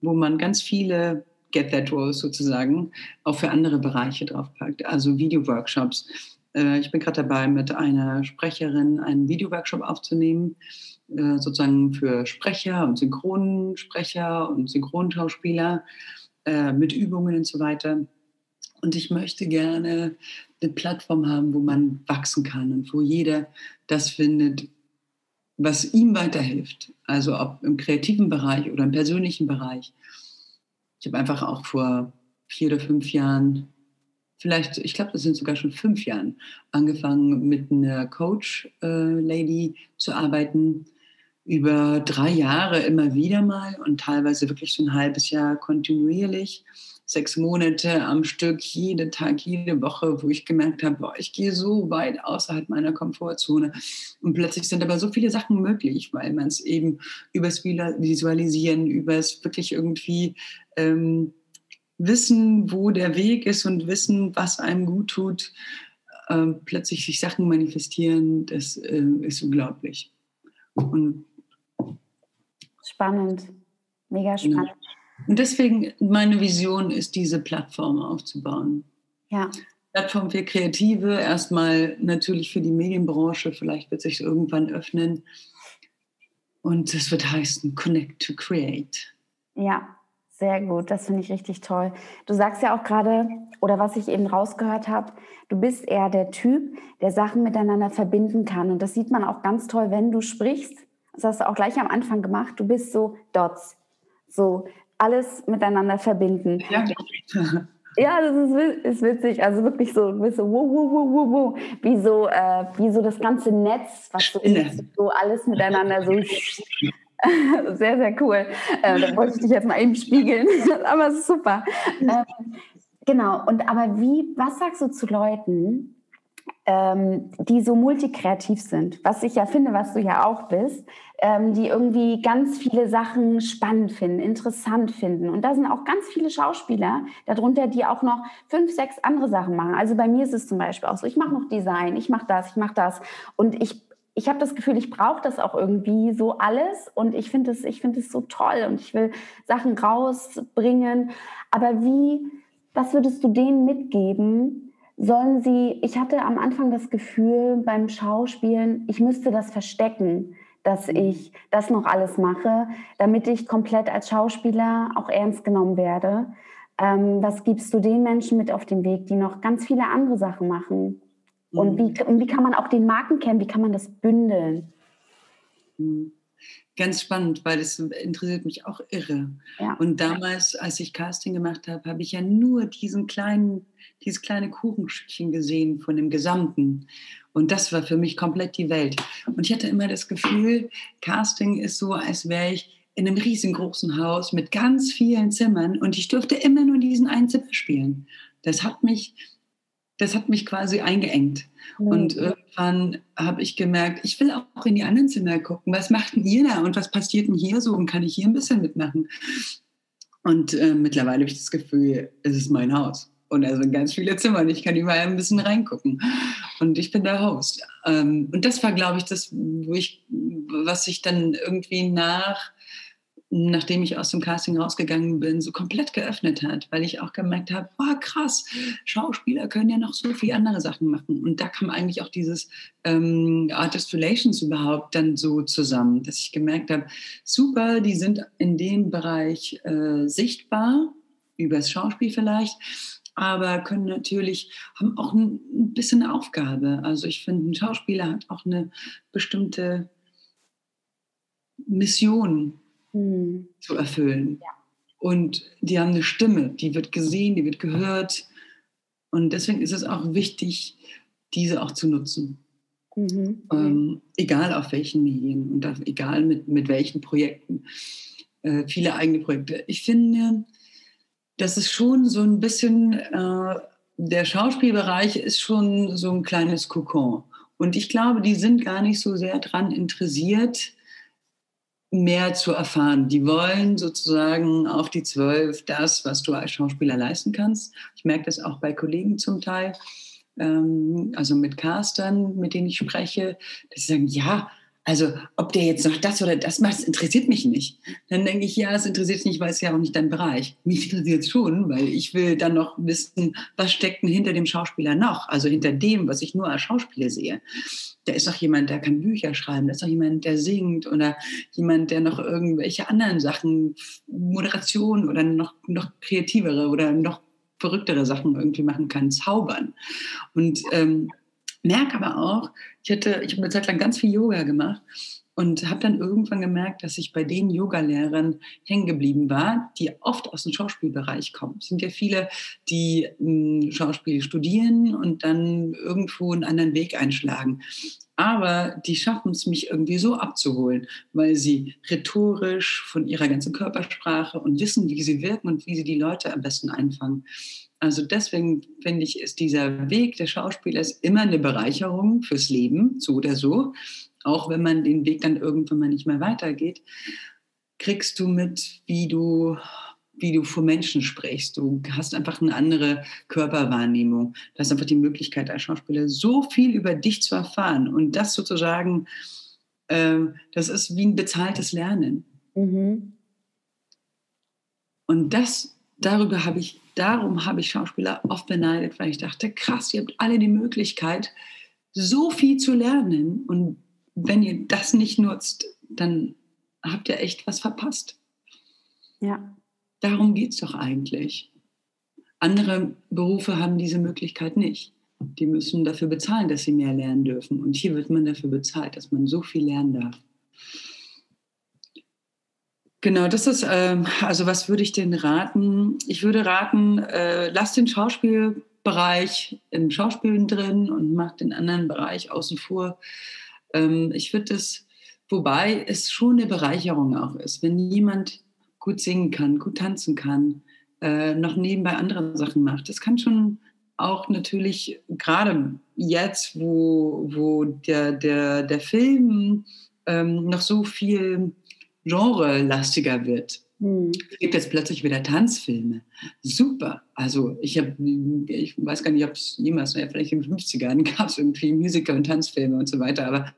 wo man ganz viele Get That Roles sozusagen auch für andere Bereiche draufpackt, also Video-Workshops. Äh, ich bin gerade dabei, mit einer Sprecherin einen Video-Workshop aufzunehmen, äh, sozusagen für Sprecher und Synchronsprecher und Synchronschauspieler äh, mit Übungen und so weiter. Und ich möchte gerne eine Plattform haben, wo man wachsen kann und wo jeder das findet, was ihm weiterhilft. Also ob im kreativen Bereich oder im persönlichen Bereich. Ich habe einfach auch vor vier oder fünf Jahren, vielleicht, ich glaube, das sind sogar schon fünf Jahren, angefangen mit einer Coach-Lady äh, zu arbeiten. Über drei Jahre immer wieder mal und teilweise wirklich so ein halbes Jahr kontinuierlich sechs Monate am Stück, jeden Tag, jede Woche, wo ich gemerkt habe, boah, ich gehe so weit außerhalb meiner Komfortzone. Und plötzlich sind aber so viele Sachen möglich, weil man es eben übers Visualisieren, übers wirklich irgendwie ähm, wissen, wo der Weg ist und wissen, was einem gut tut, ähm, plötzlich sich Sachen manifestieren, das äh, ist unglaublich. Und spannend, mega spannend. Ja. Und deswegen meine Vision ist, diese Plattform aufzubauen. Ja. Plattform für Kreative, erstmal natürlich für die Medienbranche, vielleicht wird sich irgendwann öffnen. Und es wird heißen Connect to Create. Ja, sehr gut, das finde ich richtig toll. Du sagst ja auch gerade, oder was ich eben rausgehört habe, du bist eher der Typ, der Sachen miteinander verbinden kann. Und das sieht man auch ganz toll, wenn du sprichst. Das hast du auch gleich am Anfang gemacht. Du bist so Dots. So, alles miteinander verbinden. Ja, ja das ist, ist, witzig. Also wirklich so, du bist so, wuh, wuh, wuh, wuh, wuh, wie so, äh, wie so das ganze Netz, was so, so alles miteinander so. sehr, sehr cool. Äh, da wollte ich dich jetzt mal eben spiegeln, aber es ist super. Ähm, genau. Und aber wie, was sagst du zu Leuten, ähm, die so multikreativ sind, was ich ja finde, was du ja auch bist, ähm, die irgendwie ganz viele Sachen spannend finden, interessant finden. Und da sind auch ganz viele Schauspieler darunter, die auch noch fünf, sechs andere Sachen machen. Also bei mir ist es zum Beispiel auch so, ich mache noch Design, ich mache das, ich mache das. Und ich ich habe das Gefühl, ich brauche das auch irgendwie so alles und ich finde es find so toll und ich will Sachen rausbringen. Aber wie, was würdest du denen mitgeben, sollen sie, ich hatte am Anfang das Gefühl beim Schauspielen, ich müsste das verstecken, dass mhm. ich das noch alles mache, damit ich komplett als Schauspieler auch ernst genommen werde. Ähm, was gibst du den Menschen mit auf den Weg, die noch ganz viele andere Sachen machen? Und mhm. wie, und wie kann man auch den Markenkern, wie kann man das bündeln? Mhm ganz spannend, weil das interessiert mich auch irre. Ja. Und damals, als ich Casting gemacht habe, habe ich ja nur diesen kleinen, dieses kleine Kuchenstückchen gesehen von dem Gesamten. Und das war für mich komplett die Welt. Und ich hatte immer das Gefühl, Casting ist so, als wäre ich in einem riesengroßen Haus mit ganz vielen Zimmern und ich durfte immer nur diesen einen Zimmer spielen. Das hat mich das hat mich quasi eingeengt. Mhm. Und irgendwann habe ich gemerkt, ich will auch in die anderen Zimmer gucken. Was macht denn ihr da und was passiert denn hier so und kann ich hier ein bisschen mitmachen? Und äh, mittlerweile habe ich das Gefühl, es ist mein Haus. Und sind ganz viele Zimmer und ich kann überall ein bisschen reingucken. Und ich bin der Host. Ähm, und das war, glaube ich, das, wo ich, was ich dann irgendwie nach nachdem ich aus dem Casting rausgegangen bin, so komplett geöffnet hat, weil ich auch gemerkt habe, oh krass, Schauspieler können ja noch so viele andere Sachen machen. Und da kam eigentlich auch dieses ähm, Artist Relations überhaupt dann so zusammen, dass ich gemerkt habe, super, die sind in dem Bereich äh, sichtbar, übers Schauspiel vielleicht, aber können natürlich, haben auch ein bisschen eine Aufgabe. Also ich finde, ein Schauspieler hat auch eine bestimmte Mission mhm. zu erfüllen. Ja. Und die haben eine Stimme, die wird gesehen, die wird gehört. Und deswegen ist es auch wichtig, diese auch zu nutzen. Mhm. Ähm, egal auf welchen Medien und auf, egal mit, mit welchen Projekten. Äh, viele eigene Projekte. Ich finde, das ist schon so ein bisschen, äh, der Schauspielbereich ist schon so ein kleines Kokon. Und ich glaube, die sind gar nicht so sehr daran interessiert, mehr zu erfahren. Die wollen sozusagen auf die Zwölf das, was du als Schauspieler leisten kannst. Ich merke das auch bei Kollegen zum Teil, ähm, also mit Castern, mit denen ich spreche, dass sie sagen, ja, also ob der jetzt noch das oder das macht, das interessiert mich nicht. Dann denke ich, ja, es interessiert mich nicht, weil es ja auch nicht dein Bereich. Mich interessiert es schon, weil ich will dann noch wissen, was steckt denn hinter dem Schauspieler noch? Also hinter dem, was ich nur als Schauspieler sehe. Da ist doch jemand, der kann Bücher schreiben, da ist doch jemand, der singt oder jemand, der noch irgendwelche anderen Sachen, Moderation oder noch, noch kreativere oder noch verrücktere Sachen irgendwie machen kann, zaubern. Und ähm, merke aber auch, ich hatte, ich habe eine Zeit lang ganz viel Yoga gemacht und habe dann irgendwann gemerkt, dass ich bei den Yogalehrern hängen geblieben war, die oft aus dem Schauspielbereich kommen. Es sind ja viele, die hm, Schauspiel studieren und dann irgendwo einen anderen Weg einschlagen. Aber die schaffen es, mich irgendwie so abzuholen, weil sie rhetorisch von ihrer ganzen Körpersprache und wissen, wie sie wirken und wie sie die Leute am besten einfangen. Also deswegen finde ich, ist dieser Weg des Schauspielers immer eine Bereicherung fürs Leben, so oder so. Auch wenn man den Weg dann irgendwann mal nicht mehr weitergeht, kriegst du mit, wie du, wie du vor Menschen sprichst. Du hast einfach eine andere Körperwahrnehmung. Du hast einfach die Möglichkeit als Schauspieler so viel über dich zu erfahren. Und das sozusagen, äh, das ist wie ein bezahltes Lernen. Mhm. Und das, darüber habe ich darum habe ich Schauspieler oft beneidet, weil ich dachte, krass, ihr habt alle die Möglichkeit, so viel zu lernen. Und wenn ihr das nicht nutzt, dann habt ihr echt was verpasst. Ja. Darum geht es doch eigentlich. Andere Berufe haben diese Möglichkeit nicht. Die müssen dafür bezahlen, dass sie mehr lernen dürfen. Und hier wird man dafür bezahlt, dass man so viel lernen darf. Genau, das ist, äh, also was würde ich denn raten? Ich würde raten, äh, lass den Schauspielbereich im Schauspielen drin und mach den anderen Bereich außen vor. Ähm, ich würde das, wobei es schon eine Bereicherung auch ist, wenn jemand gut singen kann, gut tanzen kann, äh, noch nebenbei andere Sachen macht. Das kann schon auch natürlich gerade jetzt, wo, wo der, der, der Film ähm, noch so viel genrelastiger wird. Hm. Es gibt jetzt plötzlich wieder Tanzfilme. Super. Also ich habe, ich weiß gar nicht, ob es jemals, vielleicht in den 50ern gab es irgendwie Musiker und Tanzfilme und so weiter, aber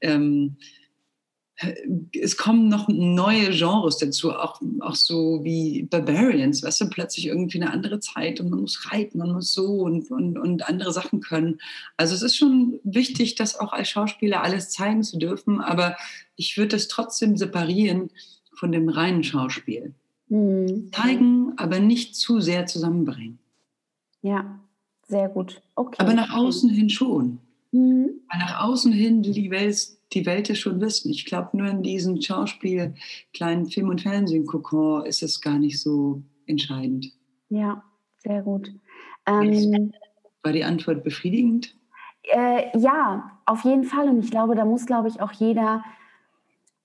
ähm, es kommen noch neue Genres dazu, auch, auch so wie Barbarians, weißt du, plötzlich irgendwie eine andere Zeit und man muss reiten, man muss so und, und, und andere Sachen können. Also es ist schon wichtig, das auch als Schauspieler alles zeigen zu dürfen, aber ich würde es trotzdem separieren von dem reinen Schauspiel. Mhm. Zeigen, aber nicht zu sehr zusammenbringen. Ja, sehr gut. Okay. Aber nach außen hin schon. Mhm. Nach außen hin die Welt die Welt es schon wissen. Ich glaube, nur in diesem Schauspiel, kleinen Film- und Fernsehen-Kokon ist es gar nicht so entscheidend. Ja, sehr gut. Ähm, War die Antwort befriedigend? Äh, ja, auf jeden Fall. Und ich glaube, da muss, glaube ich, auch jeder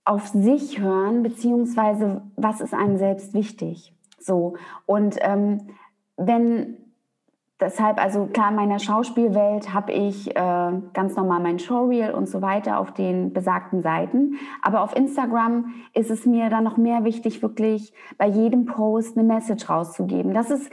auf sich hören, beziehungsweise was ist einem selbst wichtig. So. Und ähm, wenn deshalb, also klar, in meiner Schauspielwelt habe ich äh, ganz normal mein Showreel und so weiter auf den besagten Seiten. Aber auf Instagram ist es mir dann noch mehr wichtig, wirklich bei jedem Post eine Message rauszugeben. Das ist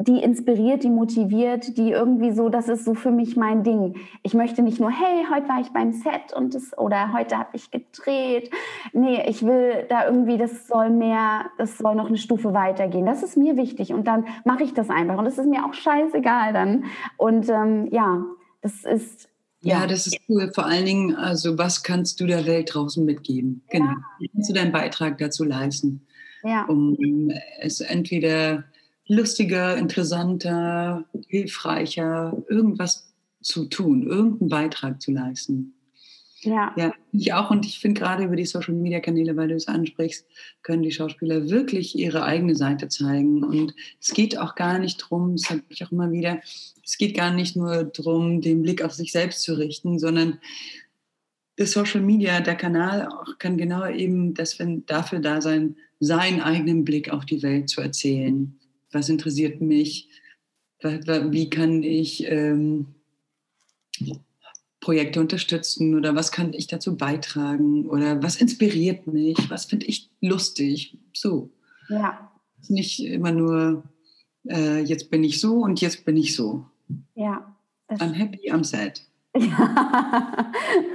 die inspiriert, die motiviert, die irgendwie so, das ist so für mich mein Ding. Ich möchte nicht nur, hey, heute war ich beim Set und das, oder heute habe ich gedreht. Nee, ich will da irgendwie, das soll mehr, das soll noch eine Stufe weitergehen. Das ist mir wichtig und dann mache ich das einfach und das ist mir auch scheißegal dann. Und ähm, ja, das ist ja, das ist cool. Vor allen Dingen, also was kannst du der Welt draußen mitgeben? Genau. Ja. Wie kannst du deinen Beitrag dazu leisten? Ja. Um es entweder lustiger, interessanter, hilfreicher, irgendwas zu tun, irgendeinen Beitrag zu leisten. Ja. Ja, ich auch. Und ich finde gerade über die Social Media Kanäle, weil du es ansprichst, können die Schauspieler wirklich ihre eigene Seite zeigen. Und es geht auch gar nicht darum, das sage ich auch immer wieder, es geht gar nicht nur darum, den Blick auf sich selbst zu richten, sondern das Social Media, der Kanal auch kann genau eben das, dafür da sein, seinen eigenen Blick auf die Welt zu erzählen was interessiert mich, wie kann ich ähm, Projekte unterstützen oder was kann ich dazu beitragen oder was inspiriert mich, was finde ich lustig, so. Ja. Nicht immer nur, äh, jetzt bin ich so und jetzt bin ich so. Ja. I'm happy, I'm sad. Ja,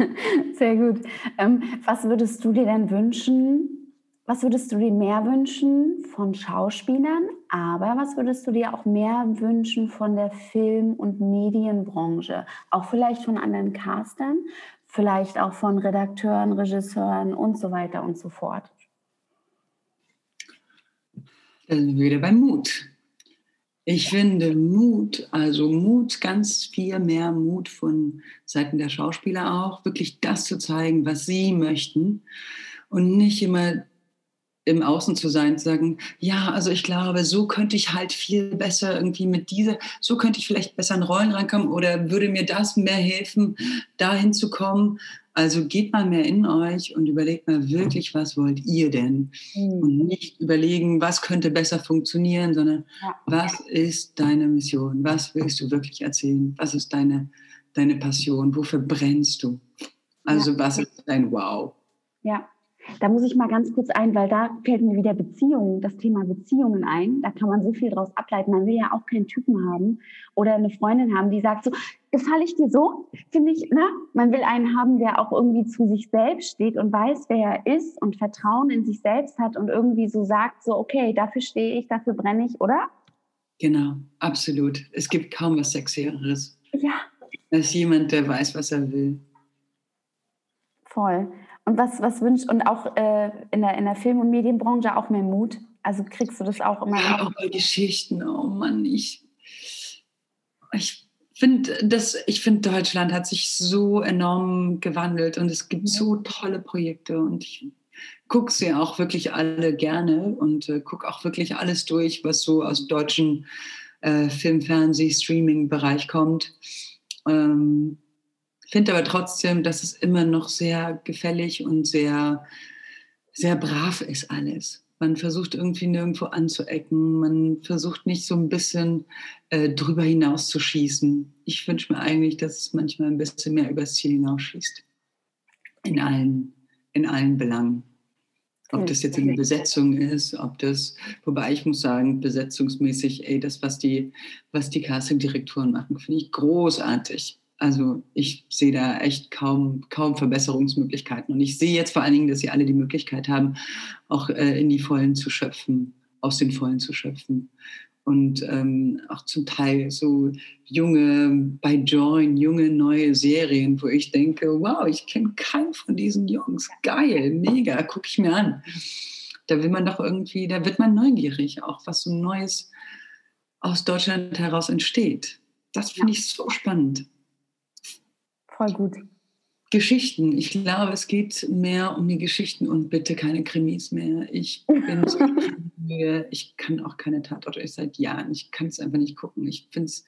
sehr gut. Ähm, was würdest du dir denn wünschen, was würdest du dir mehr wünschen von Schauspielern, aber was würdest du dir auch mehr wünschen von der Film- und Medienbranche? Auch vielleicht von anderen Castern, vielleicht auch von Redakteuren, Regisseuren und so weiter und so fort. Da sind wir wieder beim Mut. Ich finde Mut, also Mut, ganz viel mehr Mut von Seiten der Schauspieler auch, wirklich das zu zeigen, was sie möchten und nicht immer im Außen zu sein, zu sagen, ja, also ich glaube, so könnte ich halt viel besser irgendwie mit dieser, so könnte ich vielleicht besser in Rollen reinkommen oder würde mir das mehr helfen, dahin zu kommen. Also geht mal mehr in euch und überlegt mal wirklich, was wollt ihr denn? Mhm. Und nicht überlegen, was könnte besser funktionieren, sondern was ist deine Mission? Was willst du wirklich erzählen? Was ist deine, deine Passion? Wofür brennst du? Also was ist dein Wow? Ja, da muss ich mal ganz kurz ein, weil da fällt mir wieder Beziehungen, das Thema Beziehungen ein. Da kann man so viel draus ableiten. Man will ja auch keinen Typen haben oder eine Freundin haben, die sagt so, gefalle ich dir so? Finde ich, ne? Man will einen haben, der auch irgendwie zu sich selbst steht und weiß, wer er ist und Vertrauen in sich selbst hat und irgendwie so sagt, so, okay, dafür stehe ich, dafür brenne ich, oder? Genau, absolut. Es gibt kaum was Sexieres. Ja. Als jemand, der weiß, was er will. Voll. Und was, was wünscht, und auch äh, in, der, in der Film- und Medienbranche auch mehr Mut? Also kriegst du das auch immer? Ja, auch bei Geschichten. Oh Mann, ich, ich finde, ich finde, Deutschland hat sich so enorm gewandelt und es gibt so tolle Projekte und ich gucke sie auch wirklich alle gerne und äh, gucke auch wirklich alles durch, was so aus deutschen äh, Film, Fernseh, Streaming-Bereich kommt. Ähm, finde aber trotzdem, dass es immer noch sehr gefällig und sehr, sehr brav ist alles. Man versucht irgendwie nirgendwo anzuecken. Man versucht nicht so ein bisschen äh, drüber hinaus zu schießen. Ich wünsche mir eigentlich, dass es manchmal ein bisschen mehr übers Ziel hinausschießt. In allen, in allen Belangen. Ob das jetzt eine Besetzung ist, ob das, wobei ich muss sagen, besetzungsmäßig, ey, das, was die, was die Casting-Direktoren machen, finde ich großartig. Also ich sehe da echt kaum, kaum Verbesserungsmöglichkeiten. Und ich sehe jetzt vor allen Dingen, dass sie alle die Möglichkeit haben, auch äh, in die Vollen zu schöpfen, aus den Vollen zu schöpfen. Und ähm, auch zum Teil so junge, bei Join, junge neue Serien, wo ich denke, wow, ich kenne keinen von diesen Jungs. Geil, mega, gucke ich mir an. Da will man doch irgendwie, da wird man neugierig, auch was so Neues aus Deutschland heraus entsteht. Das finde ich so spannend. Voll gut. Geschichten. Ich glaube, es geht mehr um die Geschichten und bitte keine Krimis mehr. Ich bin so. Ich kann auch keine Tatorte seit Jahren. Ich kann es einfach nicht gucken. Ich finde es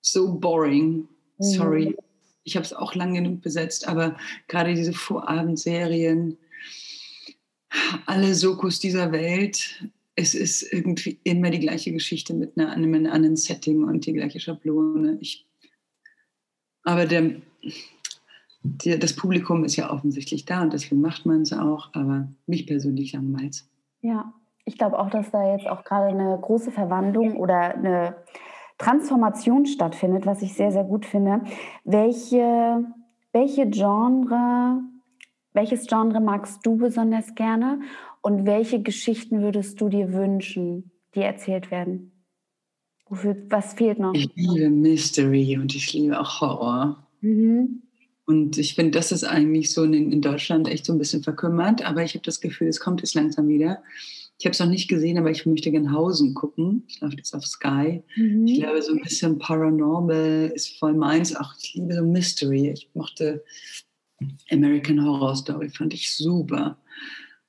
so boring. Sorry. Mhm. Ich habe es auch lang genug besetzt, aber gerade diese Vorabendserien, alle Sokus dieser Welt, es ist irgendwie immer die gleiche Geschichte mit einer, einem anderen Setting und die gleiche Schablone. Ich, aber der, die, das Publikum ist ja offensichtlich da und deswegen macht man es auch, aber mich persönlich langweilt Ja, Ich glaube auch, dass da jetzt auch gerade eine große Verwandlung oder eine Transformation stattfindet, was ich sehr, sehr gut finde. Welche, welche Genre, welches Genre magst du besonders gerne und welche Geschichten würdest du dir wünschen, die erzählt werden? Wofür, was fehlt noch? Ich liebe Mystery und ich liebe auch Horror. Mhm. Und ich finde, das ist eigentlich so in, in, Deutschland echt so ein bisschen verkümmert, aber ich habe das Gefühl, es kommt jetzt langsam wieder. Ich habe es noch nicht gesehen, aber ich möchte gerne Hausen gucken. Ich läuft jetzt auf Sky. Mhm. Ich glaube, so ein bisschen Paranormal ist voll meins. Auch ich liebe so Mystery. Ich mochte American Horror Story, fand ich super.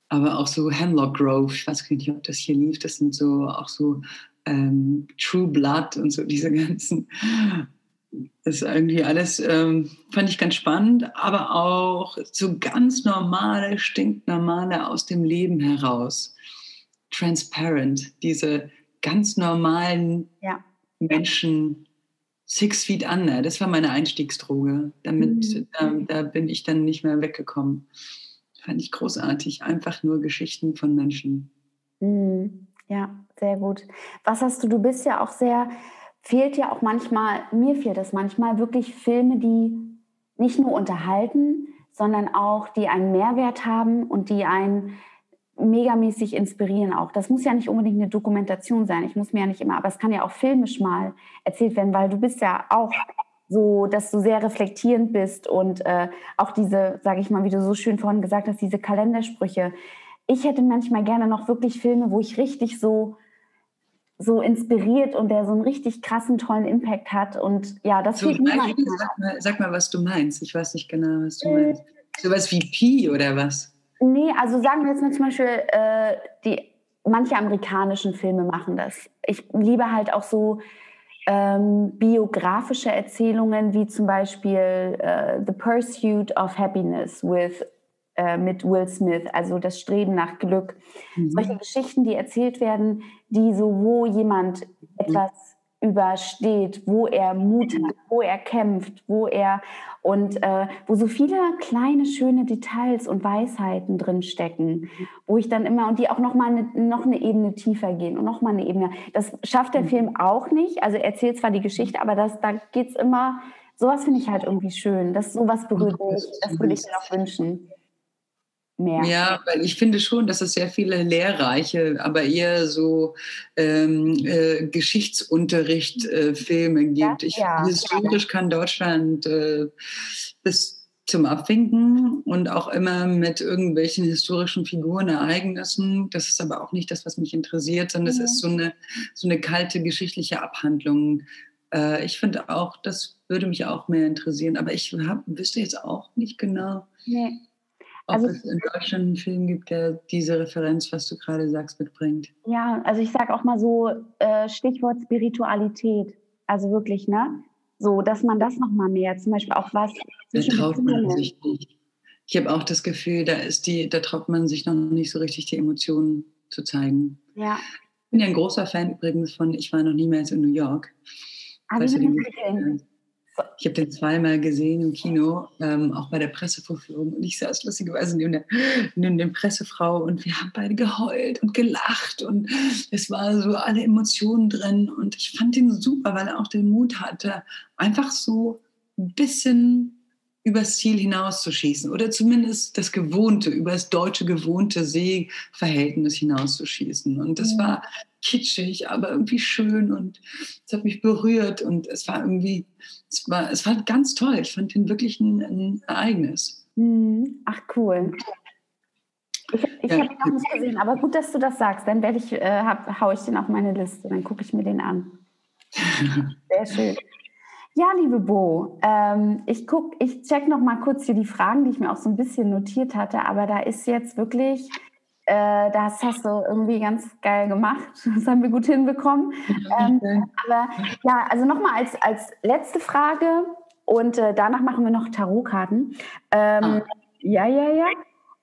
Aber auch so Hemlock Grove, ich weiß nicht, ob das hier lief. Das sind so auch so ähm, True Blood und so diese ganzen ist irgendwie alles, ähm, fand ich ganz spannend, aber auch so ganz normale, stinknormale aus dem Leben heraus. Transparent, diese ganz normalen ja. Menschen, Six Feet Under, das war meine Einstiegsdroge. Damit, mhm. ähm, da bin ich dann nicht mehr weggekommen. Fand ich großartig, einfach nur Geschichten von Menschen. Mhm. Ja, sehr gut. Was hast du, du bist ja auch sehr fehlt ja auch manchmal, mir fehlt es manchmal, wirklich Filme, die nicht nur unterhalten, sondern auch, die einen Mehrwert haben und die einen megamäßig inspirieren auch. Das muss ja nicht unbedingt eine Dokumentation sein. Ich muss mir ja nicht immer, aber es kann ja auch filmisch mal erzählt werden, weil du bist ja auch so, dass du sehr reflektierend bist und äh, auch diese, sage ich mal, wie du so schön vorhin gesagt hast, diese Kalendersprüche. Ich hätte manchmal gerne noch wirklich Filme, wo ich richtig so so inspiriert und der so einen richtig krassen, tollen Impact hat. Und ja, das so, fehlt mir sag mal, sag mal, was du meinst. Ich weiß nicht genau, was du äh, meinst. Sowas wie Pi oder was? Nee, also sagen wir jetzt mal zum Beispiel, äh, die, manche amerikanischen Filme machen das. Ich liebe halt auch so ähm, biografische Erzählungen, wie zum Beispiel äh, The Pursuit of Happiness with äh, mit Will Smith, also das Streben nach Glück. Mhm. Solche Geschichten, die erzählt werden, die so, wo jemand etwas übersteht, wo er Mut hat, wo er kämpft, wo er und äh, wo so viele kleine schöne Details und Weisheiten drin stecken, wo ich dann immer und die auch noch mal eine, noch eine Ebene tiefer gehen und noch mal eine Ebene. Das schafft der mhm. Film auch nicht. Also er erzählt zwar die Geschichte, aber das da geht's immer. Sowas finde ich halt irgendwie schön. Das sowas berührt mich. Das würde ich mir auch wünschen mehr. Ja, weil ich finde schon, dass es sehr viele lehrreiche, aber eher so ähm, äh, Geschichtsunterricht-Filme äh, gibt. Ich, ja, historisch ja. kann Deutschland äh, bis zum Abwinken und auch immer mit irgendwelchen historischen Figuren, Ereignissen. Das ist aber auch nicht das, was mich interessiert, sondern mhm. es ist so eine, so eine kalte geschichtliche Abhandlung. Äh, ich finde auch, das würde mich auch mehr interessieren, aber ich hab, wüsste jetzt auch nicht genau. Nee ob also, es in Deutschland einen Film gibt, der diese Referenz, was du gerade sagst, mitbringt. Ja, also ich sage auch mal so äh, Stichwort Spiritualität. Also wirklich, ne? So, dass man das noch mal mehr, zum Beispiel auch was. Da traut man sich nicht. Ich habe auch das Gefühl, da ist die, da traut man sich noch nicht so richtig die Emotionen zu zeigen. Ja. Ich bin ja ein großer Fan übrigens von Ich war noch niemals in New York. Aber weißt du, den, ich habe den zweimal gesehen im Kino, ähm, auch bei der Pressevorführung. Und ich saß lustigerweise neben der, neben der Pressefrau und wir haben beide geheult und gelacht. Und es war so alle Emotionen drin. Und ich fand ihn super, weil er auch den Mut hatte, einfach so ein bisschen übers Ziel hinauszuschießen oder zumindest das gewohnte, über das deutsche gewohnte Sehverhältnis hinauszuschießen. Und das war kitschig, aber irgendwie schön und es hat mich berührt und es war irgendwie, es war, es war ganz toll. Ich fand ihn wirklich ein, ein Ereignis. Mhm. Ach cool. Ich, ich ja. habe ihn noch nicht gesehen, aber gut, dass du das sagst. Dann werde ich, äh, hab, haue ich den auf meine Liste, dann gucke ich mir den an. Sehr schön. Ja, liebe Bo, ähm, ich guck, ich check noch mal kurz hier die Fragen, die ich mir auch so ein bisschen notiert hatte, aber da ist jetzt wirklich äh, das hast du irgendwie ganz geil gemacht. Das haben wir gut hinbekommen. Ähm, aber ja, also nochmal als, als letzte Frage und äh, danach machen wir noch Tarotkarten. Ähm, ah. Ja, ja, ja.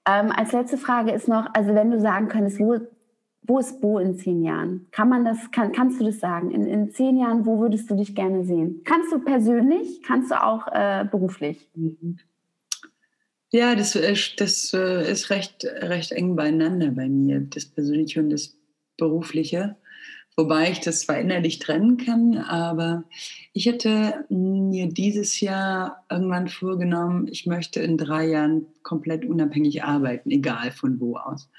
Ähm, als letzte Frage ist noch, also wenn du sagen könntest, wo, wo ist Bo in zehn Jahren? Kann man das, kann, kannst du das sagen? In, in zehn Jahren, wo würdest du dich gerne sehen? Kannst du persönlich, kannst du auch äh, beruflich? Mhm. Ja, das, äh, das äh, ist recht, recht eng beieinander bei mir, das Persönliche und das berufliche. Wobei ich das zwar innerlich trennen kann, aber ich hätte mir dieses Jahr irgendwann vorgenommen, ich möchte in drei Jahren komplett unabhängig arbeiten, egal von wo aus.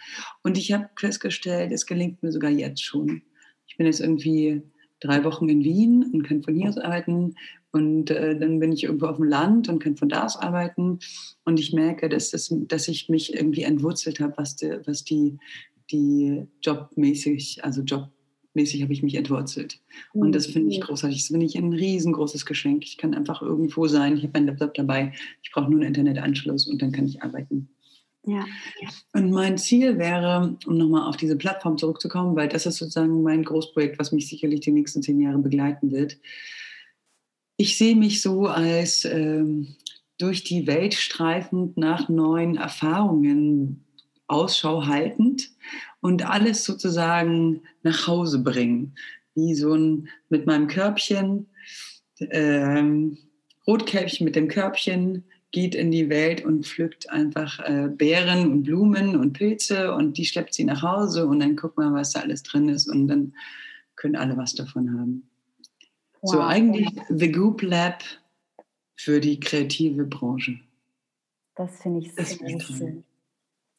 Und ich habe festgestellt, es gelingt mir sogar jetzt schon. Ich bin jetzt irgendwie drei Wochen in Wien und kann von hier aus arbeiten. Und äh, dann bin ich irgendwo auf dem Land und kann von da aus arbeiten. Und ich merke, dass, das, dass ich mich irgendwie entwurzelt habe, was die, was die, die jobmäßig, also Job mäßig habe ich mich entwurzelt. Und das finde ich mhm. großartig. Das finde ich ein riesengroßes Geschenk. Ich kann einfach irgendwo sein. Ich habe meinen Laptop dabei. Ich brauche nur einen Internetanschluss und dann kann ich arbeiten. Ja. Und mein Ziel wäre, um nochmal auf diese Plattform zurückzukommen, weil das ist sozusagen mein Großprojekt, was mich sicherlich die nächsten zehn Jahre begleiten wird. Ich sehe mich so als ähm, durch die Welt streifend nach neuen Erfahrungen Ausschau haltend und alles sozusagen nach Hause bringen. Wie so ein mit meinem Körbchen, ähm, Rotkäppchen mit dem Körbchen geht in die Welt und pflückt einfach äh, Beeren und Blumen und Pilze und die schleppt sie nach Hause und dann guckt man, was da alles drin ist und dann können alle was davon haben. Wow. So eigentlich The Goop Lab für die kreative Branche. Das finde ich das sehr schön.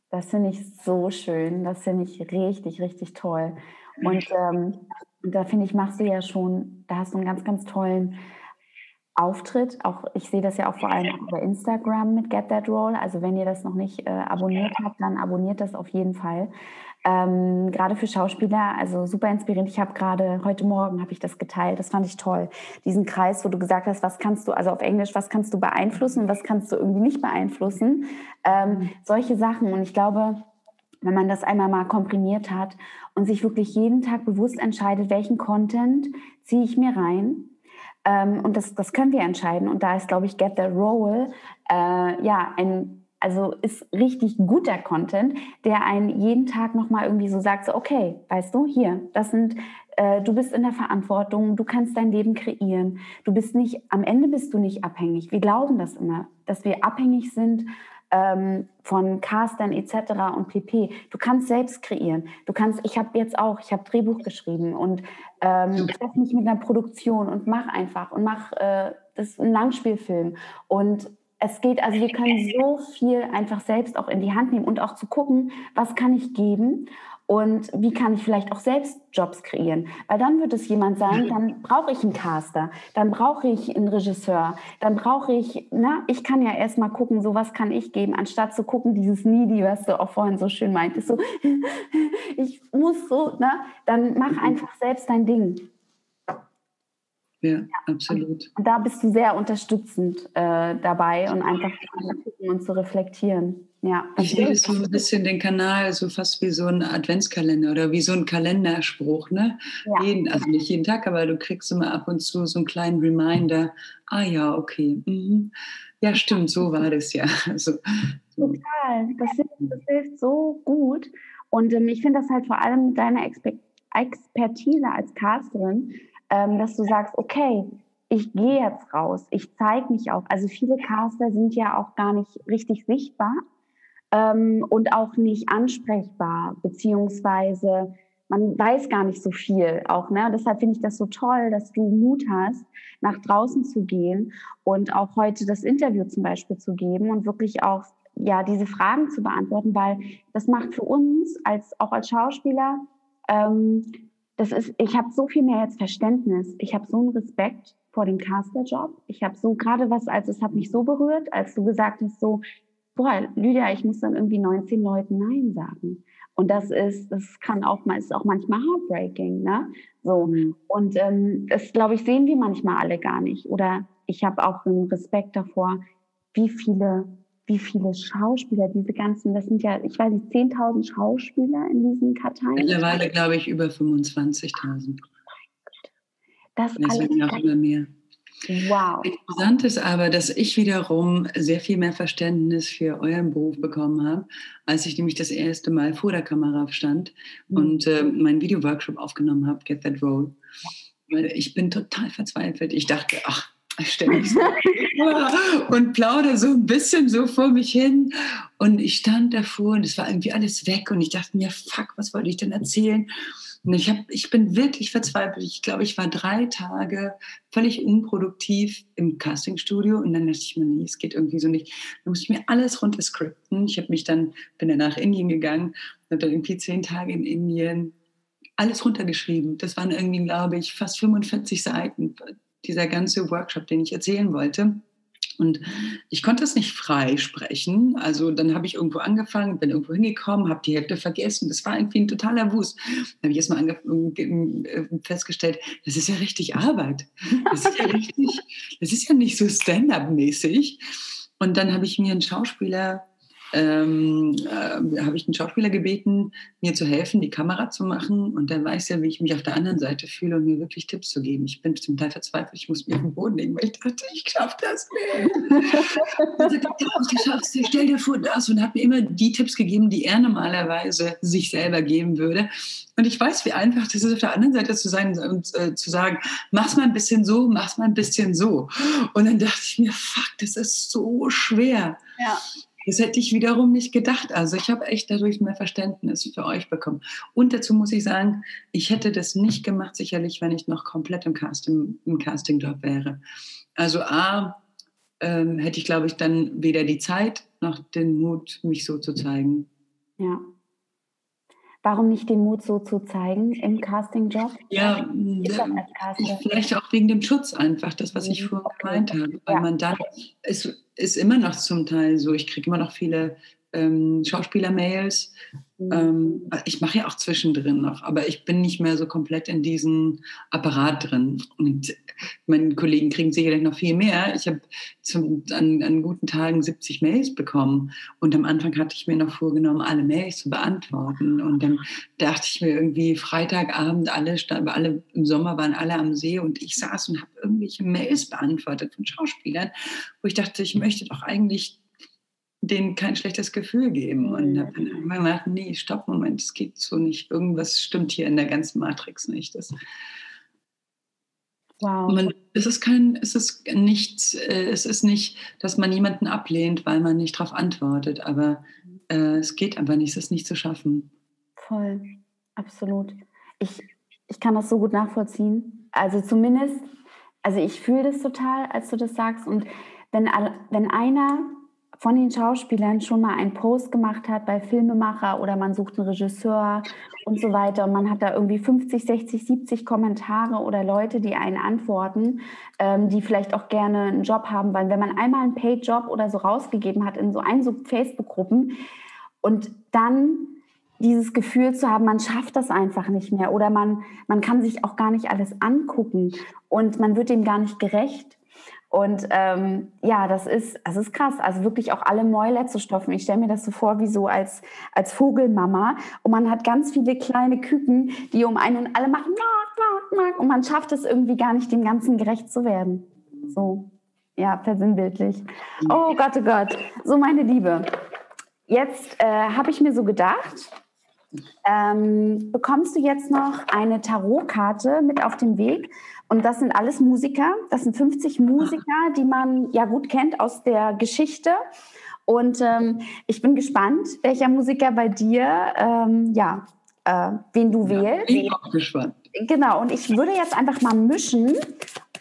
Das finde ich so schön. Das finde ich richtig, richtig toll. Und ähm, da finde ich, machst du ja schon, da hast du einen ganz, ganz tollen Auftritt. Auch ich sehe das ja auch vor allem über Instagram mit Get That Roll. Also wenn ihr das noch nicht äh, abonniert habt, dann abonniert das auf jeden Fall. Ähm, gerade für Schauspieler, also super inspirierend. Ich habe gerade heute Morgen habe ich das geteilt. Das fand ich toll. Diesen Kreis, wo du gesagt hast, was kannst du, also auf Englisch, was kannst du beeinflussen und was kannst du irgendwie nicht beeinflussen. Ähm, mhm. solche Sachen. Und ich glaube, wenn man das einmal mal komprimiert hat und sich wirklich jeden Tag bewusst entscheidet, welchen Content ziehe ich mir rein. Ähm, und das, das können wir entscheiden. Und da ist, glaube ich, Get the Role äh, ja ein also ist richtig guter Content, der einen jeden Tag nochmal irgendwie so sagt, so, okay, weißt du, hier, das sind, äh, du bist in der Verantwortung, du kannst dein Leben kreieren, du bist nicht, am Ende bist du nicht abhängig. Wir glauben das immer, dass wir abhängig sind ähm, von Castern etc. und pp. Du kannst selbst kreieren. Du kannst, ich habe jetzt auch, ich habe Drehbuch geschrieben und ähm, treffe mich mit einer Produktion und mach einfach und mach äh, das ist ein Langspielfilm und es geht, also wir können so viel einfach selbst auch in die Hand nehmen und auch zu gucken, was kann ich geben und wie kann ich vielleicht auch selbst Jobs kreieren. Weil dann wird es jemand sein, dann brauche ich einen Caster, dann brauche ich einen Regisseur, dann brauche ich, na, ich kann ja erstmal gucken, so was kann ich geben, anstatt zu gucken, dieses Needy, was du auch vorhin so schön meintest, so, ich muss so, na, dann mach einfach selbst dein Ding. Ja, absolut. Und da bist du sehr unterstützend äh, dabei und einfach und zu reflektieren. Ja, ich sehe so ein bisschen den Kanal so fast wie so ein Adventskalender oder wie so ein Kalenderspruch. Ne? Ja. Jeden, also nicht jeden Tag, aber du kriegst immer ab und zu so einen kleinen Reminder. Ah ja, okay. Mhm. Ja, stimmt, so war das ja. Also, so. Total. Das hilft, das hilft, so gut. Und ähm, ich finde das halt vor allem mit deiner Exper Expertise als Casterin ähm, dass du sagst, okay, ich gehe jetzt raus, ich zeige mich auch. Also viele Caster sind ja auch gar nicht richtig sichtbar ähm, und auch nicht ansprechbar, beziehungsweise man weiß gar nicht so viel auch. Ne? Deshalb finde ich das so toll, dass du Mut hast, nach draußen zu gehen und auch heute das Interview zum Beispiel zu geben und wirklich auch ja diese Fragen zu beantworten, weil das macht für uns als auch als Schauspieler ähm, das ist, ich habe so viel mehr jetzt Verständnis. Ich habe so einen Respekt vor dem Casterjob. Ich habe so gerade was, als es hat mich so berührt, als du gesagt hast, so, boah, Lydia, ich muss dann irgendwie 19 Leuten Nein sagen. Und das ist, das kann auch mal, ist auch manchmal heartbreaking, ne? So. Mhm. Und ähm, das, glaube ich, sehen wir manchmal alle gar nicht. Oder ich habe auch einen Respekt davor, wie viele wie viele Schauspieler, diese ganzen, das sind ja, ich weiß nicht, 10.000 Schauspieler in diesen Karteien. Mittlerweile glaube ich über 25.000. Das ist alles noch immer mehr. Wow. Interessant ist aber, dass ich wiederum sehr viel mehr Verständnis für euren Beruf bekommen habe, als ich nämlich das erste Mal vor der Kamera stand mhm. und äh, meinen Videoworkshop aufgenommen habe, Get That Role. Weil ich bin total verzweifelt. Ich dachte, ach, ständig so und plaudere so ein bisschen so vor mich hin. Und ich stand davor und es war irgendwie alles weg und ich dachte mir, fuck, was wollte ich denn erzählen? Und ich, hab, ich bin wirklich verzweifelt. Ich glaube, ich war drei Tage völlig unproduktiv im Castingstudio und dann dachte ich mir, nee, es geht irgendwie so nicht. Dann musste ich mir alles runterscripten. Ich habe mich dann, bin dann nach Indien gegangen, habe dann irgendwie zehn Tage in Indien alles runtergeschrieben. Das waren irgendwie, glaube ich, fast 45 Seiten, dieser ganze Workshop, den ich erzählen wollte. Und ich konnte es nicht frei sprechen. Also dann habe ich irgendwo angefangen, bin irgendwo hingekommen, habe die Hälfte vergessen. Das war irgendwie ein totaler Wust. Dann habe ich erstmal äh, festgestellt, das ist ja richtig Arbeit. Das ist ja richtig, das ist ja nicht so Stand-up-mäßig. Und dann habe ich mir einen Schauspieler ähm, äh, habe ich einen Schauspieler gebeten, mir zu helfen, die Kamera zu machen. Und der weiß ja, wie ich mich auf der anderen Seite fühle und mir wirklich Tipps zu geben. Ich bin zum Teil verzweifelt, ich muss mich auf den Boden legen, weil ich dachte, ich schaffe das nicht. also, du schaffst du, stell dir vor das und hat mir immer die Tipps gegeben, die er normalerweise sich selber geben würde. Und ich weiß, wie einfach das ist, auf der anderen Seite zu sein und äh, zu sagen, mach's mal ein bisschen so, mach's mal ein bisschen so. Und dann dachte ich mir, fuck, das ist so schwer. Ja. Das hätte ich wiederum nicht gedacht. Also ich habe echt dadurch mehr Verständnis für euch bekommen. Und dazu muss ich sagen, ich hätte das nicht gemacht, sicherlich, wenn ich noch komplett im Casting, im Casting-Job wäre. Also A, ähm, hätte ich, glaube ich, dann weder die Zeit noch den Mut, mich so zu zeigen. Ja. Warum nicht den Mut so zu zeigen im Casting-Job? Ja, vielleicht auch wegen dem Schutz einfach, das, was ich mhm. vorhin gemeint habe. Weil ja. man dann, es ist immer noch zum Teil so, ich kriege immer noch viele ähm, Schauspieler-Mails. Mhm. Ähm, ich mache ja auch zwischendrin noch, aber ich bin nicht mehr so komplett in diesem Apparat drin. Und meine Kollegen kriegen sicherlich noch viel mehr. Ich habe an, an, guten Tagen 70 Mails bekommen und am Anfang hatte ich mir noch vorgenommen, alle Mails zu beantworten. Und dann dachte ich mir irgendwie Freitagabend, alle, alle im Sommer waren alle am See und ich saß und habe irgendwelche Mails beantwortet von Schauspielern, wo ich dachte, ich möchte doch eigentlich denen kein schlechtes Gefühl geben. Und habe dann gedacht, nee, stopp, Moment, es geht so nicht. Irgendwas stimmt hier in der ganzen Matrix nicht. Das, wow. Man, es ist kein, es ist nichts, äh, es ist nicht, dass man jemanden ablehnt, weil man nicht darauf antwortet, aber äh, es geht einfach nicht, es ist nicht zu schaffen. Voll, absolut. Ich, ich kann das so gut nachvollziehen. Also zumindest, also ich fühle das total, als du das sagst. Und wenn, wenn einer von den Schauspielern schon mal einen Post gemacht hat bei Filmemacher oder man sucht einen Regisseur und so weiter und man hat da irgendwie 50, 60, 70 Kommentare oder Leute, die einen antworten, ähm, die vielleicht auch gerne einen Job haben, weil wenn man einmal einen Paid-Job oder so rausgegeben hat in so einen so Facebook-Gruppen und dann dieses Gefühl zu haben, man schafft das einfach nicht mehr oder man, man kann sich auch gar nicht alles angucken und man wird dem gar nicht gerecht und ähm, ja, das ist, das ist krass. Also wirklich auch alle Mäuler zu stopfen. Ich stelle mir das so vor wie so als, als Vogelmama. Und man hat ganz viele kleine Küken, die um einen und alle machen. Und man schafft es irgendwie gar nicht, dem Ganzen gerecht zu werden. So, ja, versinnbildlich. Oh Gott, oh Gott. So, meine Liebe. Jetzt äh, habe ich mir so gedacht, ähm, bekommst du jetzt noch eine Tarotkarte mit auf den Weg und das sind alles Musiker. Das sind 50 Musiker, die man ja gut kennt aus der Geschichte. Und ähm, ich bin gespannt, welcher Musiker bei dir, ähm, ja, äh, wen du ja, wählst. Ich bin auch gespannt. Genau, und ich würde jetzt einfach mal mischen.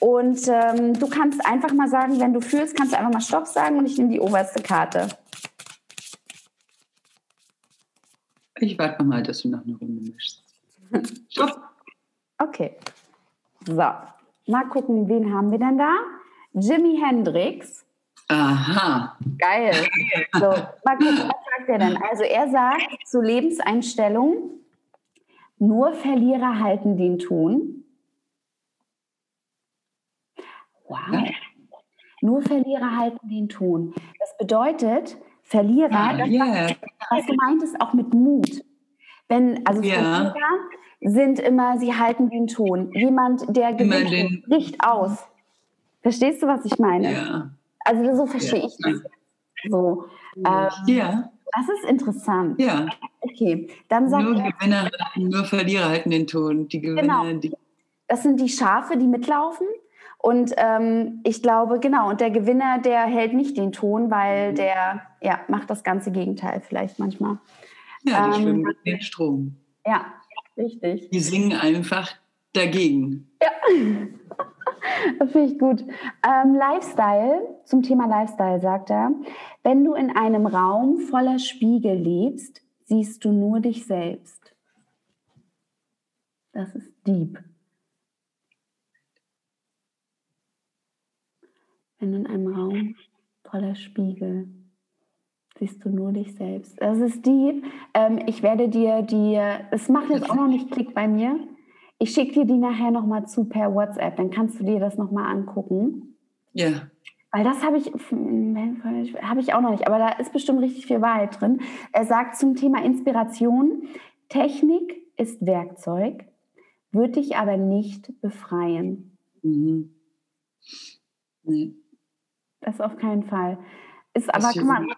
Und ähm, du kannst einfach mal sagen, wenn du fühlst, kannst du einfach mal Stopp sagen und ich nehme die oberste Karte. Ich warte mal, dass du noch eine Runde mischst. Stopp. Okay. So, mal gucken, wen haben wir denn da? Jimi Hendrix. Aha. Geil. So, mal gucken, was sagt er denn? Also er sagt zur Lebenseinstellung, nur Verlierer halten den Ton. Wow. Nur Verlierer halten den Ton. Das bedeutet, Verlierer, ah, das yeah. was, was du meintest, auch mit Mut. Wenn, also yeah. Verlierer sind immer, sie halten den Ton. Jemand, der gewinnt, bricht aus. Verstehst du, was ich meine? Ja. Also so verstehe ich das. So. Ähm, ja. Das ist interessant. Ja. Okay, dann sag Nur Gewinner, nur Verlierer halten den Ton. Die Gewinner, genau. die das sind die Schafe, die mitlaufen. Und ähm, ich glaube, genau, und der Gewinner, der hält nicht den Ton, weil mhm. der ja, macht das ganze Gegenteil vielleicht manchmal. Ja, die ähm, schwimmen mit dem Strom. Ja, richtig. Die singen einfach dagegen. Ja. Das finde ich gut. Ähm, Lifestyle, zum Thema Lifestyle sagt er, wenn du in einem Raum voller Spiegel lebst, siehst du nur dich selbst. Das ist deep. Wenn du in einem Raum voller Spiegel siehst du nur dich selbst. Das ist deep. Ähm, ich werde dir die, es macht jetzt auch noch nicht Klick bei mir. Ich schicke dir die nachher nochmal zu per WhatsApp, dann kannst du dir das nochmal angucken. Ja. Weil das habe ich, habe ich auch noch nicht, aber da ist bestimmt richtig viel Wahrheit drin. Er sagt zum Thema Inspiration, Technik ist Werkzeug, wird dich aber nicht befreien. Mhm. Nee. Das auf keinen Fall. Ist aber, kann man,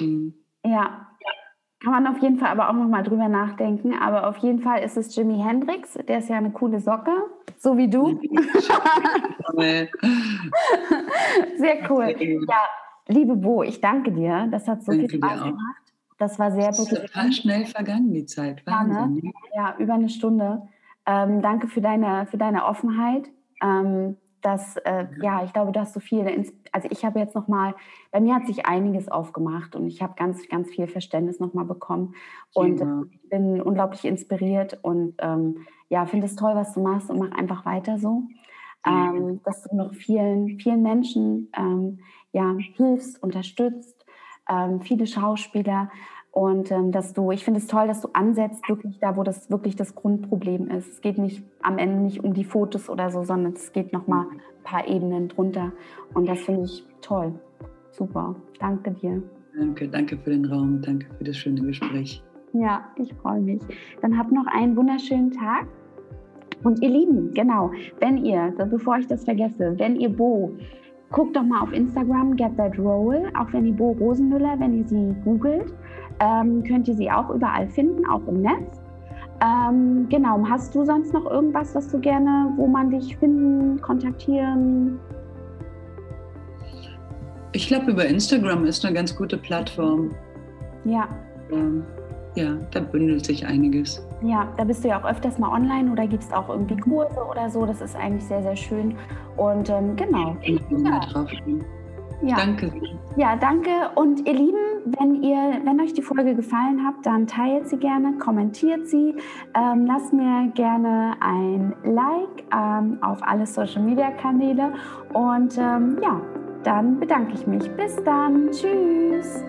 mhm. ja, kann man auf jeden Fall aber auch nochmal drüber nachdenken. Aber auf jeden Fall ist es Jimi Hendrix. Der ist ja eine coole Socke, so wie du. sehr cool. Ja, liebe Bo, ich danke dir. Das hat so danke viel Spaß gemacht. Das war sehr das ist total schnell vergangen, die Zeit. Wahnsinn. Ja, ne? ja über eine Stunde. Ähm, danke für deine, für deine Offenheit. Ähm, dass, äh, ja, ich glaube, du hast so viel, also ich habe jetzt nochmal, bei mir hat sich einiges aufgemacht und ich habe ganz, ganz viel Verständnis nochmal bekommen und ja. ich bin unglaublich inspiriert und ähm, ja, finde es toll, was du machst und mach einfach weiter so, ähm, dass du noch vielen, vielen Menschen ähm, ja, hilfst, unterstützt, ähm, viele Schauspieler und ähm, dass du, ich finde es toll, dass du ansetzt, wirklich da, wo das wirklich das Grundproblem ist. Es geht nicht am Ende nicht um die Fotos oder so, sondern es geht nochmal ein paar Ebenen drunter. Und das finde ich toll. Super. Danke dir. Danke, danke für den Raum, danke für das schöne Gespräch. Ja, ich freue mich. Dann habt noch einen wunderschönen Tag. Und ihr Lieben, genau, wenn ihr, bevor ich das vergesse, wenn ihr Bo guckt doch mal auf Instagram, Get That Roll, auch wenn ihr Bo Rosenmüller, wenn ihr sie googelt ähm, könnt ihr sie auch überall finden, auch im Netz. Ähm, genau, hast du sonst noch irgendwas, was du gerne, wo man dich finden, kontaktieren? Ich glaube, über Instagram ist eine ganz gute Plattform. Ja. Ähm, ja, da bündelt sich einiges. Ja, da bist du ja auch öfters mal online oder gibst auch irgendwie Kurse oder so. Das ist eigentlich sehr, sehr schön. Und ähm, genau. Ich bin ja. drauf. Ja. Danke. Ja, danke. Und ihr Lieben, wenn, ihr, wenn euch die Folge gefallen hat, dann teilt sie gerne, kommentiert sie, ähm, lasst mir gerne ein Like ähm, auf alle Social Media Kanäle und ähm, ja, dann bedanke ich mich. Bis dann. Tschüss.